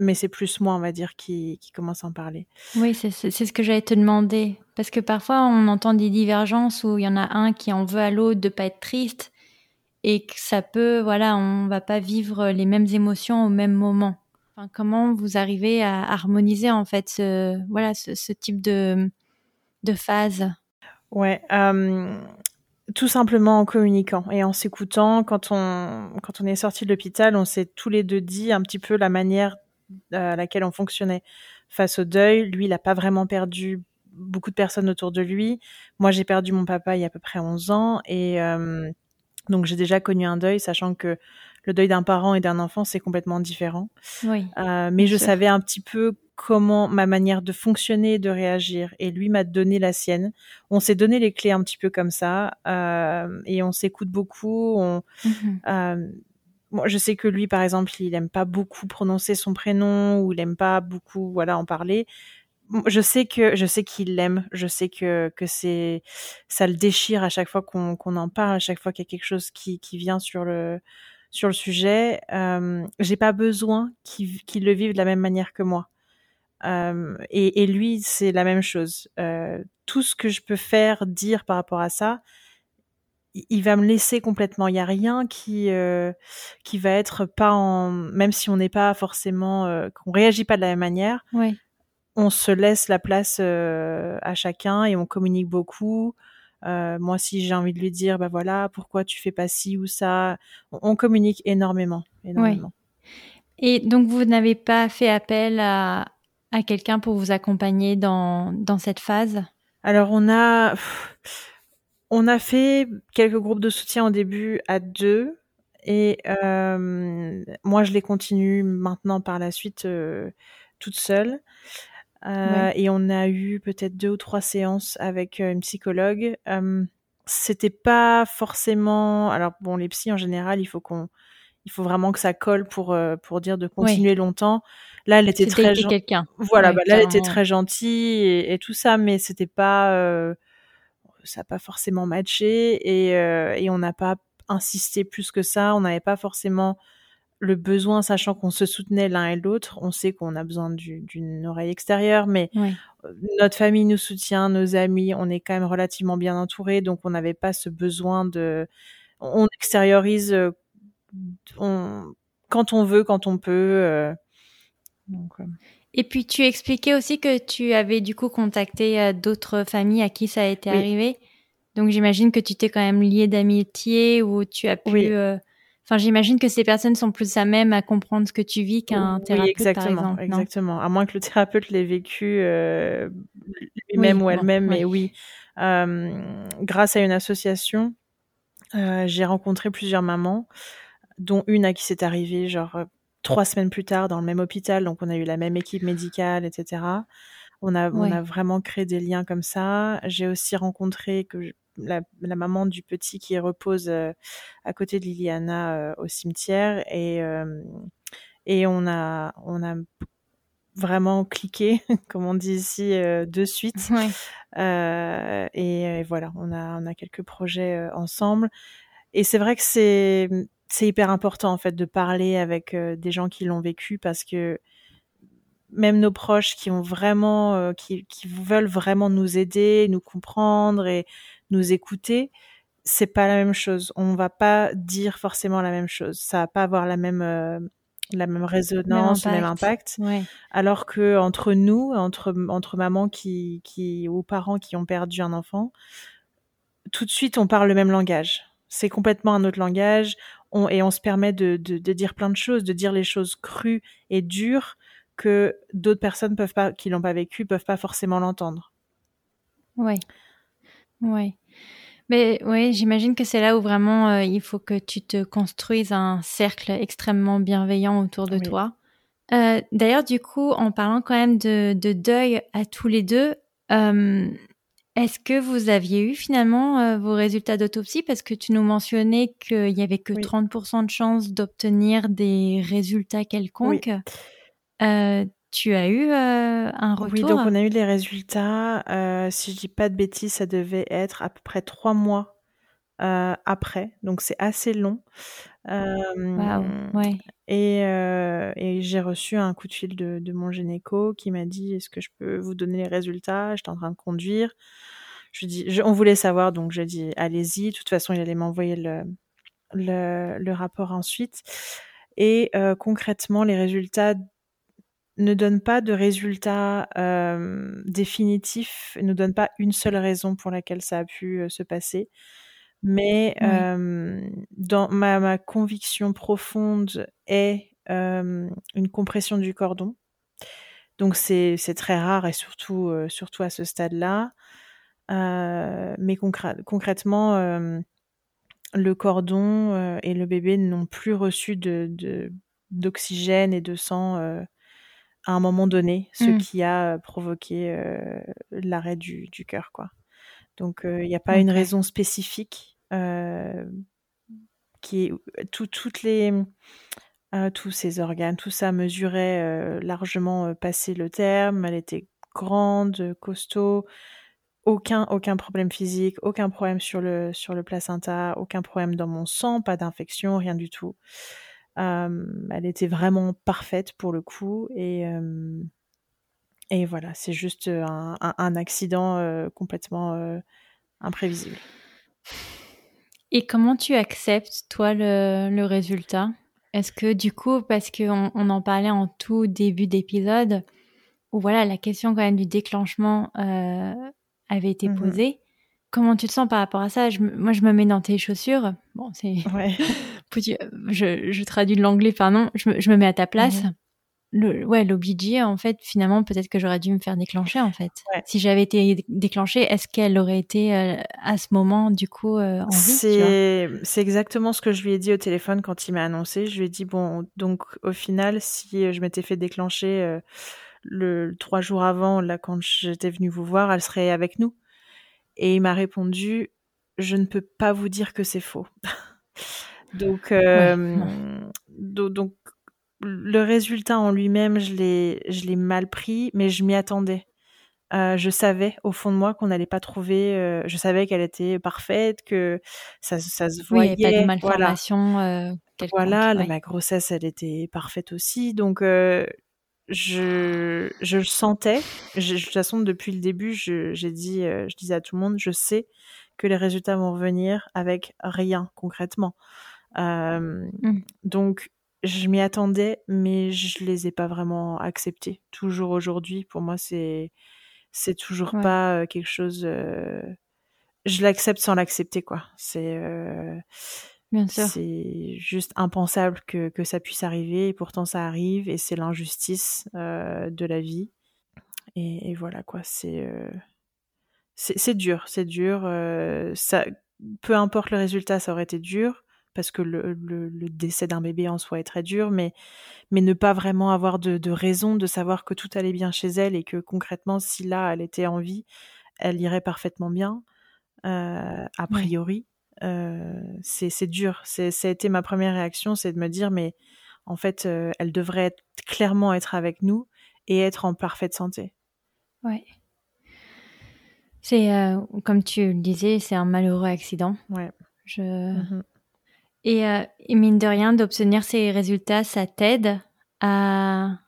Mais c'est plus moi, on va dire, qui, qui commence à en parler. Oui, c'est ce que j'allais te demander. Parce que parfois, on entend des divergences où il y en a un qui en veut à l'autre de pas être triste et que ça peut, voilà, on va pas vivre les mêmes émotions au même moment. Enfin, comment vous arrivez à harmoniser en fait ce, voilà, ce, type de, de phase? Ouais, tout simplement en communiquant et en s'écoutant. Quand on, quand on est sorti de l'hôpital, on s'est tous les deux dit un petit peu la manière euh, à laquelle on fonctionnait face au deuil. Lui, il a pas vraiment perdu beaucoup de personnes autour de lui. Moi, j'ai perdu mon papa il y a à peu près 11 ans et donc j'ai déjà connu un deuil, sachant que le deuil d'un parent et d'un enfant, c'est complètement différent. Oui. Euh, mais je sûr. savais un petit peu comment ma manière de fonctionner, de réagir, et lui m'a donné la sienne. On s'est donné les clés un petit peu comme ça, euh, et on s'écoute beaucoup. On, Mhm. euh, moi, je sais que lui, par exemple, il aime pas beaucoup prononcer son prénom ou il aime pas beaucoup, voilà, en parler. Je sais que je sais qu'il l'aime. Je sais que que c'est ça le déchire à chaque fois qu'on qu'on en parle, à chaque fois qu'il y a quelque chose qui qui vient sur le sur le sujet. Euh, J'ai pas besoin qu'il qu'il le vive de la même manière que moi. Euh, et, et lui, c'est la même chose. Euh, tout ce que je peux faire, dire par rapport à ça, il va me laisser complètement. Il y a rien qui qui va être pas en même si on n'est pas forcément qu'on réagit pas de la même manière. Oui. On se laisse la place à chacun et on communique beaucoup. moi, si j'ai envie de lui dire, bah voilà, pourquoi tu fais pas ci ou ça, on, communique énormément, énormément. Et donc, vous n'avez pas fait appel à, à quelqu'un pour vous accompagner dans, dans cette phase? Alors, on a, on a fait quelques groupes de soutien au début à deux. Et euh, moi, je les continue maintenant par la suite euh, toute seule. Euh, et on a eu peut-être deux ou trois séances avec une psychologue. C'était pas forcément. Alors bon, les psys en général, il faut qu'on il faut vraiment que ça colle pour euh, pour dire de continuer longtemps. Là, elle était très quelqu'un. Voilà, bah, là, elle était très gentille et, et tout ça, mais c'était pas, euh, ça n'a pas forcément matché et euh, et on n'a pas insisté plus que ça. On n'avait pas forcément le besoin, sachant qu'on se soutenait l'un et l'autre. On sait qu'on a besoin d'une oreille extérieure, mais notre famille nous soutient, nos amis, on est quand même relativement bien entourés, donc on n'avait pas ce besoin de. On extériorise quand on veut, quand on peut. Euh, et puis tu expliquais aussi que tu avais du coup contacté euh, d'autres familles à qui ça a été arrivé. Donc j'imagine que tu t'es quand même lié d'amitié ou tu as pu. Euh, enfin, j'imagine que ces personnes sont plus à même à comprendre ce que tu vis qu'un thérapeute, exactement, par exemple. Exactement. À moins que le thérapeute l'ait vécu lui-même ou elle-même, mais oui. grâce à une association, j'ai rencontré plusieurs mamans dont une à qui c'est arrivé genre euh, trois semaines plus tard dans le même hôpital, donc on a eu la même équipe médicale, etc. On a, on a vraiment créé des liens comme ça. J'ai aussi rencontré que la, la, maman du petit qui repose euh, à côté de Liliana euh, au cimetière et et on a on a vraiment cliqué, comme on dit ici, de suite. Ouais. Et, et, voilà, on a on a quelques projets ensemble. Et c'est vrai que c'est c'est hyper important en fait de parler avec euh, des gens qui l'ont vécu parce que même nos proches qui ont vraiment euh, qui, qui, veulent vraiment nous aider, nous comprendre et nous écouter, c'est pas la même chose. On va pas dire forcément la même chose. Ça va pas avoir la même euh, la même résonance, le même impact. Alors que entre nous, entre entre mamans qui qui ou parents qui ont perdu un enfant, tout de suite on parle le même langage. C'est complètement un autre langage et on se permet de, de, dire plein de choses, de dire les choses crues et dures que d'autres personnes peuvent pas, qui l'ont pas vécu, peuvent pas forcément l'entendre. Oui, oui. Mais oui, j'imagine que c'est là où vraiment euh, il faut que tu te construises un cercle extrêmement bienveillant autour de toi. Euh, D'ailleurs, du coup, en parlant quand même de, de deuil à tous les deux, euh, est-ce que vous aviez eu finalement euh, vos résultats d'autopsie? Parce que tu nous mentionnais qu'il y avait que 30% de chances d'obtenir des résultats quelconques. Tu as eu euh, un retour Oui, donc on a eu les résultats. si je dis pas de bêtises, ça devait être à peu près trois mois après, donc c'est assez long. Wow, ouais. Et, et j'ai reçu un coup de fil de, de mon gynéco qui m'a dit Est-ce que je peux vous donner les résultats? J'étais en train de conduire. Je dis, on voulait savoir, donc j'ai dit allez-y. De toute façon, il allait m'envoyer le, le, le, rapport ensuite. Et euh, concrètement, les résultats ne donnent pas de résultats euh, définitifs, ne donnent pas une seule raison pour laquelle ça a pu euh, se passer. Mais euh, dans ma, ma, conviction profonde est une compression du cordon. Donc c'est très rare et surtout, surtout à ce stade-là. Mais concrètement, le cordon et le bébé n'ont plus reçu de, d'oxygène et de sang à un moment donné, ce mmh. qui a provoqué l'arrêt du, du cœur, quoi. Donc il n'y a pas une raison spécifique qui est tout, toutes les tous ces organes, tout ça mesurait largement passé le terme. Elle était grande, costaud, aucun, aucun problème physique, aucun problème sur le, sur le placenta, aucun problème dans mon sang, pas d'infection, rien du tout. Elle était vraiment parfaite pour le coup et, et voilà, c'est juste un, un, un accident euh, complètement imprévisible. Et comment tu acceptes, toi, le, le résultat? Est-ce que du coup, parce qu'on on en parlait en tout début d'épisode, où voilà, la question quand même du déclenchement euh, avait été Mhm. posée, comment tu te sens par rapport à ça? Je, Moi, je me mets dans tes chaussures. Bon, c'est... Ouais. Faut-tu- Je, je traduis de l'anglais, pardon. Je me, je me mets à ta place. Mhm. Le, ouais, l'obligé, en fait, finalement, peut-être que j'aurais dû me faire déclencher, en fait. Ouais. Si j'avais été dé- déclenchée, est-ce qu'elle aurait été euh, à ce moment, du coup, euh, en vie C'est c'est exactement ce que je lui ai dit au téléphone quand il m'a annoncé. Je lui ai dit bon, donc au final, si je m'étais fait déclencher euh, le trois jours avant, là quand j'étais venue vous voir, elle serait avec nous. Et il m'a répondu je ne peux pas vous dire que c'est faux. donc, euh, non. do- donc le résultat en lui-même, je l'ai je l'ai mal pris, mais je m'y attendais. Euh, je savais au fond de moi qu'on n'allait pas trouver. euh, je savais qu'elle était parfaite, que ça, ça se Oui, il voyait. n'y avait pas de voilà, malformation euh, voilà. la- ouais. Ma grossesse, elle était parfaite aussi. Donc, euh, je, je le sentais. Je- de toute façon, depuis le début, je, j'ai dit, euh, je disais à tout le monde, je sais que les résultats vont revenir avec rien concrètement. Euh, Mm. Donc, je m'y attendais, mais je les ai pas vraiment acceptés. Toujours aujourd'hui, pour moi, c'est c'est toujours Ouais. pas euh, quelque chose. euh, Je l'accepte sans l'accepter, quoi. C'est euh, Bien sûr. c'est juste impensable que, que ça puisse arriver, et pourtant ça arrive, et c'est l'injustice de la vie. Et, et voilà, quoi. C'est c'est dur, c'est dur. ça, peu importe le résultat, ça aurait été dur parce que le, le, le décès d'un bébé en soi est très dur, mais mais ne pas vraiment avoir de, de raison de savoir que tout allait bien chez elle et que concrètement, si là elle était en vie, elle irait parfaitement bien. euh, a priori, euh, c'est dur. Ça a été ma première réaction, c'est de me dire mais en fait, euh, elle devrait être, clairement être avec nous et être en parfaite santé. Ouais. C'est, comme tu le disais, c'est un malheureux accident. Ouais. Je... Mhm. Et, euh, et mine de rien, d'obtenir ces résultats, ça t'aide à,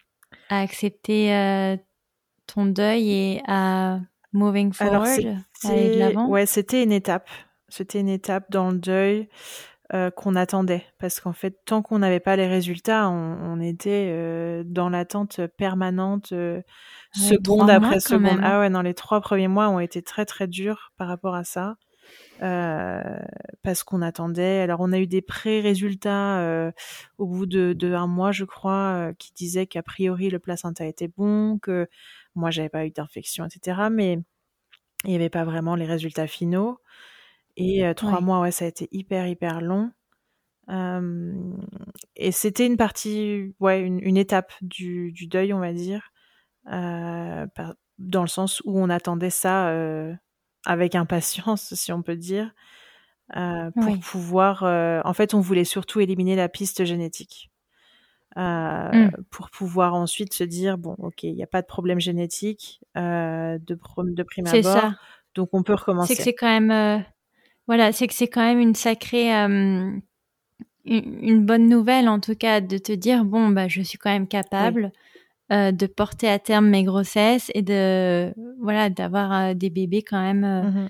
à accepter euh, ton deuil et à moving forward, à aller de l'avant? ouais, c'était une étape. C'était une étape dans le deuil euh, qu'on attendait. Parce qu'en fait, tant qu'on n'avait pas les résultats, on, on était euh, dans l'attente permanente, euh, seconde après seconde. Ah ouais, non, les trois premiers mois ont été très très durs par rapport à ça. Euh, parce qu'on attendait. Alors, on a eu des pré-résultats euh, au bout de, de un mois, je crois, euh, qui disaient qu'a priori le placenta était bon, que moi j'avais pas eu d'infection, etc. Mais il n'y avait pas vraiment les résultats finaux. Et trois mois, ouais, ça a été hyper, hyper long. Et c'était une partie, ouais, une, une étape du, du deuil, on va dire, par- dans le sens où on attendait ça avec impatience, si on peut dire, euh, pour Oui. pouvoir. euh, en fait, on voulait surtout éliminer la piste génétique. Euh, Mm. pour pouvoir ensuite se dire bon ok il n'y a pas de problème génétique de, prime C'est abord ça. donc on peut C'est que recommencer c'est quand même, voilà, c'est que c'est quand même une sacrée, une, une bonne nouvelle en tout cas de te dire bon bah je suis quand même capable euh, de porter à terme mes grossesses et de voilà d'avoir euh, des bébés quand même euh, Mhm.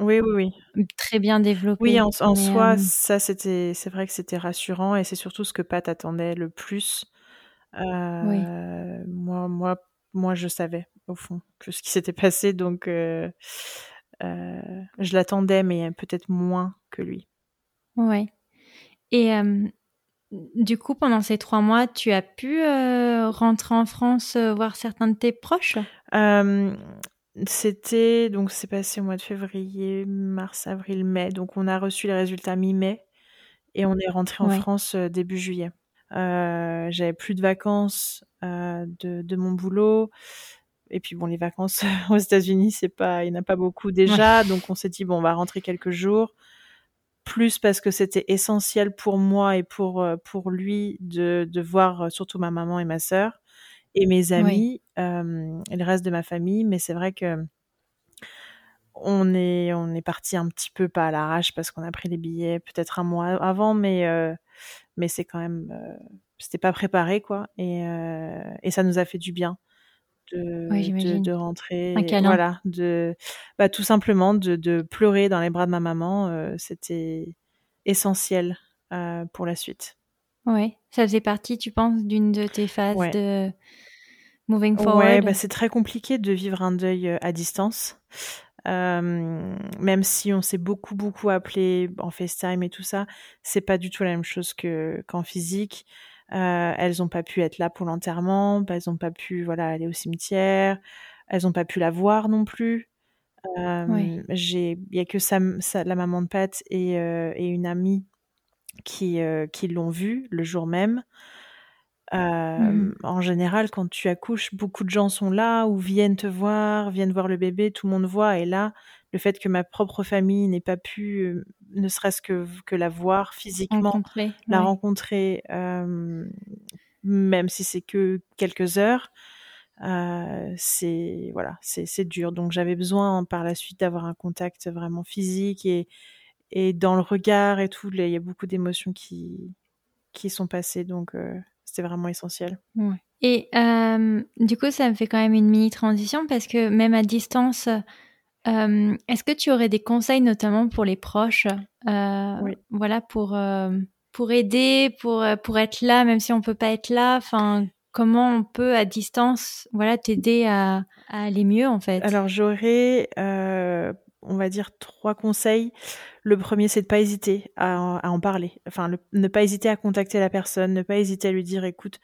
oui oui oui très bien développés. Oui, en, soi, ça c'était, c'est vrai que c'était rassurant et c'est surtout ce que Pat attendait le plus. Moi, moi, moi, je savais au fond que ce qui s'était passé, donc je l'attendais, mais peut-être moins que lui. ouais. Et du coup, pendant ces trois mois, tu as pu euh, rentrer en France euh, voir certains de tes proches? Euh, c'était donc c'est passé au mois de février, mars, avril, mai. Donc on a reçu les résultats mi-mai et on est rentré en Ouais. France euh, début juillet. J'avais plus de vacances de, de mon boulot. Et puis bon, les vacances aux États-Unis, c'est pas, il n'y en a pas beaucoup déjà. Donc on s'est dit bon, on va rentrer quelques jours. Plus parce que c'était essentiel pour moi et pour euh, pour lui de de voir euh, surtout ma maman et ma sœur et mes amis euh, et le reste de ma famille. Mais c'est vrai que on est on est parti un petit peu pas à l'arrache parce qu'on a pris les billets peut-être un mois avant, mais euh, mais c'est quand même euh, c'était pas préparé quoi. Et et ça nous a fait du bien de Ouais, de, rentrer Un câlin. voilà de bah tout simplement de de pleurer dans les bras de ma maman euh, c'était essentiel pour la suite. Ouais, ça faisait partie, tu penses, d'une de tes phases de moving forward? Ouais, bah c'est très compliqué de vivre un deuil à distance. Euh, même si on s'est beaucoup beaucoup appelé en FaceTime et tout ça, c'est pas du tout la même chose que qu'en physique. Euh, elles ont pas pu être là pour l'enterrement, elles ont pas pu voilà aller au cimetière, elles ont pas pu la voir non plus. Euh, J'ai, il y a que sa, la maman de Pat et, euh, et une amie qui qui l'ont vue le jour même. Mmh. En général, quand tu accouches, beaucoup de gens sont là ou viennent te voir, viennent voir le bébé, tout le monde voit. Et là, le fait que ma propre famille n'ait pas pu, ne serait-ce que, que la voir physiquement, la rencontrer, même si c'est que quelques heures, euh, c'est voilà, c'est dur. Donc j'avais besoin par la suite d'avoir un contact vraiment physique et, et dans le regard et tout, il y a beaucoup d'émotions qui qui sont passées. Donc c'était vraiment essentiel. Et euh, du coup, ça me fait quand même une mini transition parce que même à distance, euh, est-ce que tu aurais des conseils notamment pour les proches, euh, voilà, pour pour aider, pour pour être là, même si on peut pas être là? Enfin, comment on peut à distance, voilà, t'aider à, à, aller mieux en fait? Alors j'aurais on va dire trois conseils. Le premier, c'est de pas hésiter à, en parler. Enfin, ne pas hésiter à contacter la personne, ne pas hésiter à lui dire, écoute,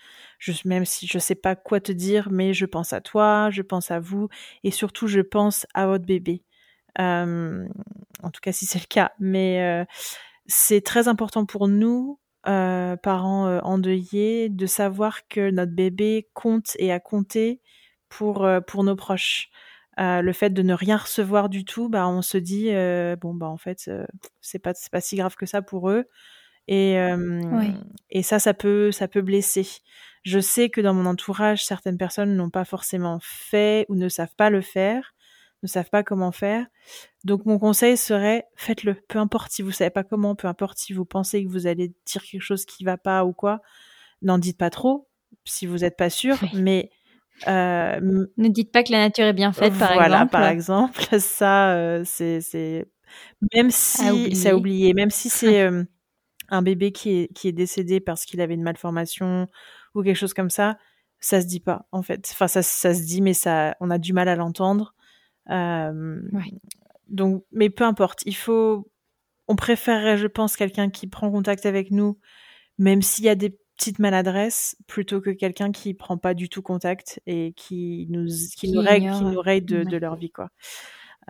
même si je sais pas quoi te dire, mais je pense à toi, je pense à vous, et surtout, je pense à votre bébé. Euh, en tout cas, si c'est le cas. Mais euh, c'est très important pour nous, euh, parents endeuillés, de savoir que notre bébé compte et a compté pour nos proches. Euh, le fait de ne rien recevoir du tout, bah on se dit euh, bon bah en fait euh, c'est pas c'est pas si grave que ça pour eux et et ça ça peut ça peut blesser. Je sais que dans mon entourage certaines personnes n'ont pas forcément fait ou ne savent pas le faire, ne savent pas comment faire. Donc mon conseil serait faites-le, peu importe si vous savez pas comment, peu importe si vous pensez que vous allez dire quelque chose qui va pas ou quoi, n'en dites pas trop si vous n'êtes pas sûr, mais euh, ne dites pas que la nature est bien faite, par exemple. Voilà, par exemple, ça, euh, c'est, même si c'est oublié, même si c'est euh, un bébé qui est qui est décédé parce qu'il avait une malformation ou quelque chose comme ça, ça se dit pas en fait. Enfin, ça, ça se dit, mais ça, on a du mal à l'entendre. Euh, Donc, mais peu importe, il faut. On préférerait, je pense, quelqu'un qui prend contact avec nous, même s'il y a des petite maladresse plutôt que quelqu'un qui prend pas du tout contact et qui nous qui, nous règle qui nous règle de, de, leur vie quoi.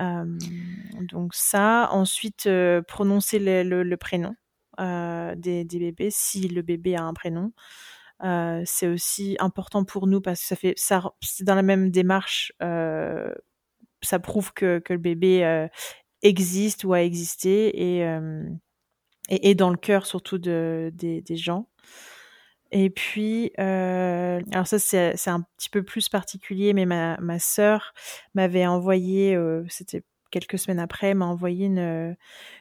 Euh, donc ça, ensuite euh, prononcer le, le, prénom euh, des, des, bébés si le bébé a un prénom. Euh, c'est aussi important pour nous parce que ça fait ça c'est dans la même démarche ça prouve que, que le bébé existe ou a existé et, et est dans le cœur surtout de, des, des gens. Et puis, euh, alors ça c'est un petit peu plus particulier, mais ma, ma sœur m'avait envoyé, euh, c'était quelques semaines après, m'a envoyé une,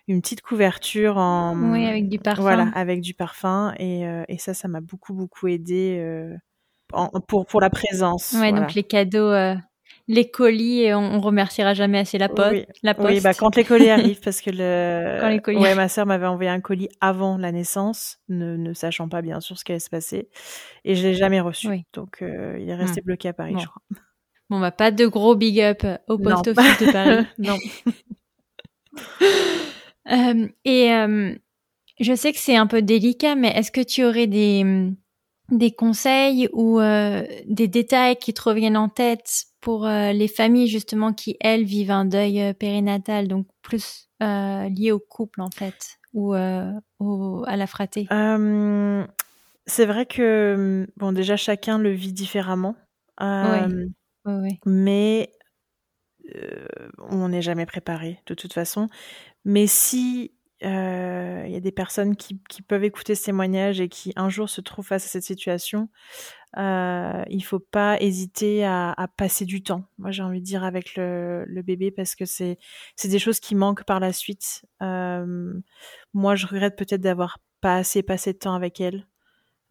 une petite couverture en... Oui, avec du parfum. Voilà, avec du parfum. Et, euh, et ça, ça m'a beaucoup, beaucoup aidé euh, en, pour, pour la présence. Ouais, donc les cadeaux euh, les colis et on, remerciera jamais assez la, poste. Oui, la poste. Oui, bah quand les colis arrivent, parce que le. Quand les colis ouais, ma sœur m'avait envoyé un colis avant la naissance, ne, ne sachant pas bien sûr ce qui allait se passer, et je l'ai jamais reçu. Donc euh, il est resté hmm. bloqué à Paris, je crois. Bon bah pas de gros big up au post office de Paris. non. euh, et euh, je sais que c'est un peu délicat, mais est-ce que tu aurais des des conseils ou euh, des détails qui te reviennent en tête pour euh, les familles justement qui elles vivent un deuil euh, périnatal, donc plus lié au couple en fait ou au, à la fratrie C'est vrai que bon déjà chacun le vit différemment, oui. Oui, mais on n'est jamais préparé de toute façon. Mais si il euh, y a des personnes qui, qui, peuvent écouter ce témoignage et qui un jour se trouvent face à cette situation. Euh, il faut pas hésiter à, à, passer du temps. Moi, j'ai envie de dire avec le, le bébé parce que c'est c'est des choses qui manquent par la suite. Euh, moi, je regrette peut-être d'avoir pas assez passé de temps avec elle.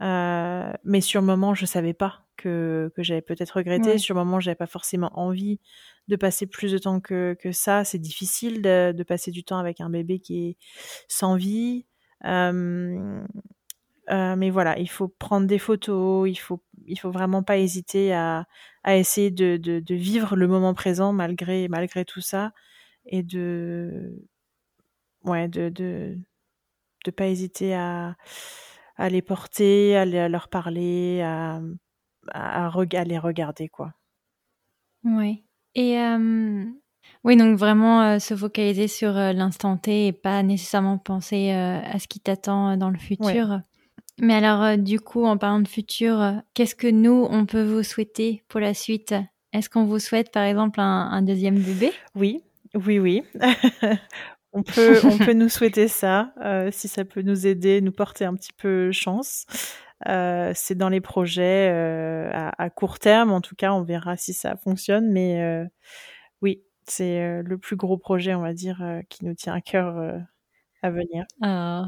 Euh, mais sur le moment, je savais pas que, que j'avais peut-être regretté. Sur le moment, j'avais pas forcément envie de passer plus de temps que, que ça. C'est difficile de, de, passer du temps avec un bébé qui est sans vie. Euh, euh, mais voilà, il faut prendre des photos, il faut, il faut vraiment pas hésiter à, à essayer de, de, vivre le moment présent malgré, malgré tout ça et de, ouais, de, de pas hésiter à, à les porter, à, leur parler, à, à, à, les regarder, quoi. Oui. Et euh, oui, donc vraiment euh, se focaliser sur euh, l'instant T et pas nécessairement penser à ce qui t'attend dans le futur. Mais alors, du coup, en parlant de futur, qu'est-ce que nous, on peut vous souhaiter pour la suite? Est-ce qu'on vous souhaite, par exemple, un, un deuxième bébé? Oui, oui, oui. On peut, on peut nous souhaiter ça, si ça peut nous aider, nous porter un petit peu chance. Euh, c'est dans les projets euh, à, court terme, en tout cas, on verra si ça fonctionne. Mais euh, oui, c'est le plus gros projet, on va dire, qui nous tient à cœur à venir. Ah,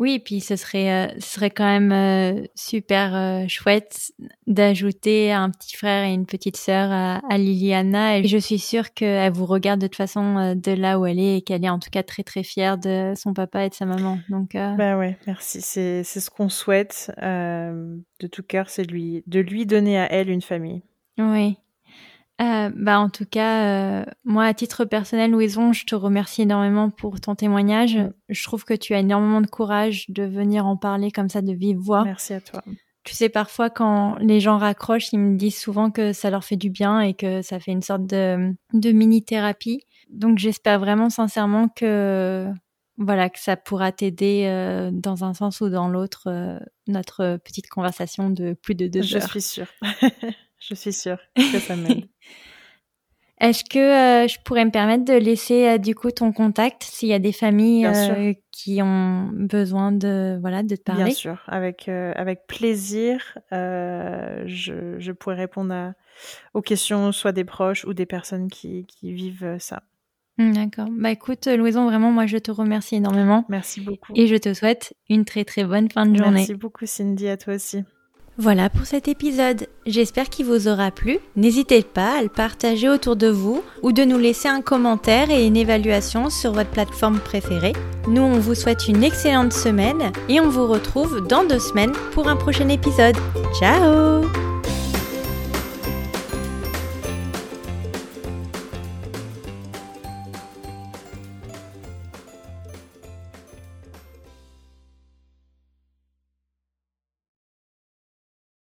oui, et puis ce serait, euh, ce serait quand même euh, super euh, chouette d'ajouter un petit frère et une petite sœur à, à, Liliana. Et je suis sûre qu'elle vous regarde de toute façon de là où elle est et qu'elle est en tout cas très très fière de son papa et de sa maman. Donc, bah ouais, merci. C'est c'est ce qu'on souhaite de tout cœur, c'est lui de lui donner à elle une famille. Oui. Euh, bah en tout cas, euh, moi à titre personnel, Louison, je te remercie énormément pour ton témoignage. Je trouve que tu as énormément de courage de venir en parler comme ça de vive voix. Merci à toi. Tu sais, parfois quand les gens raccrochent, ils me disent souvent que ça leur fait du bien et que ça fait une sorte de, de mini-thérapie. Donc j'espère vraiment sincèrement que voilà que ça pourra t'aider euh, dans un sens ou dans l'autre euh, notre petite conversation de plus de deux heures. Je suis sûre. Je suis sûre que ça m'aide. Est-ce que euh, je pourrais me permettre de laisser euh, du coup ton contact s'il y a des familles euh, qui ont besoin de voilà de te parler? Bien sûr, avec avec plaisir. je, je pourrais répondre à, aux questions soit des proches ou des personnes qui, qui vivent ça. Mmh, d'accord. Bah écoute, Louison, vraiment, moi je te remercie énormément. Merci beaucoup. Et je te souhaite une très très bonne fin de journée. Merci beaucoup, Cindy, à toi aussi. Voilà pour cet épisode. J'espère qu'il vous aura plu. N'hésitez pas à le partager autour de vous ou de nous laisser un commentaire et une évaluation sur votre plateforme préférée. Nous, on vous souhaite une excellente semaine et on vous retrouve dans deux semaines pour un prochain épisode. Ciao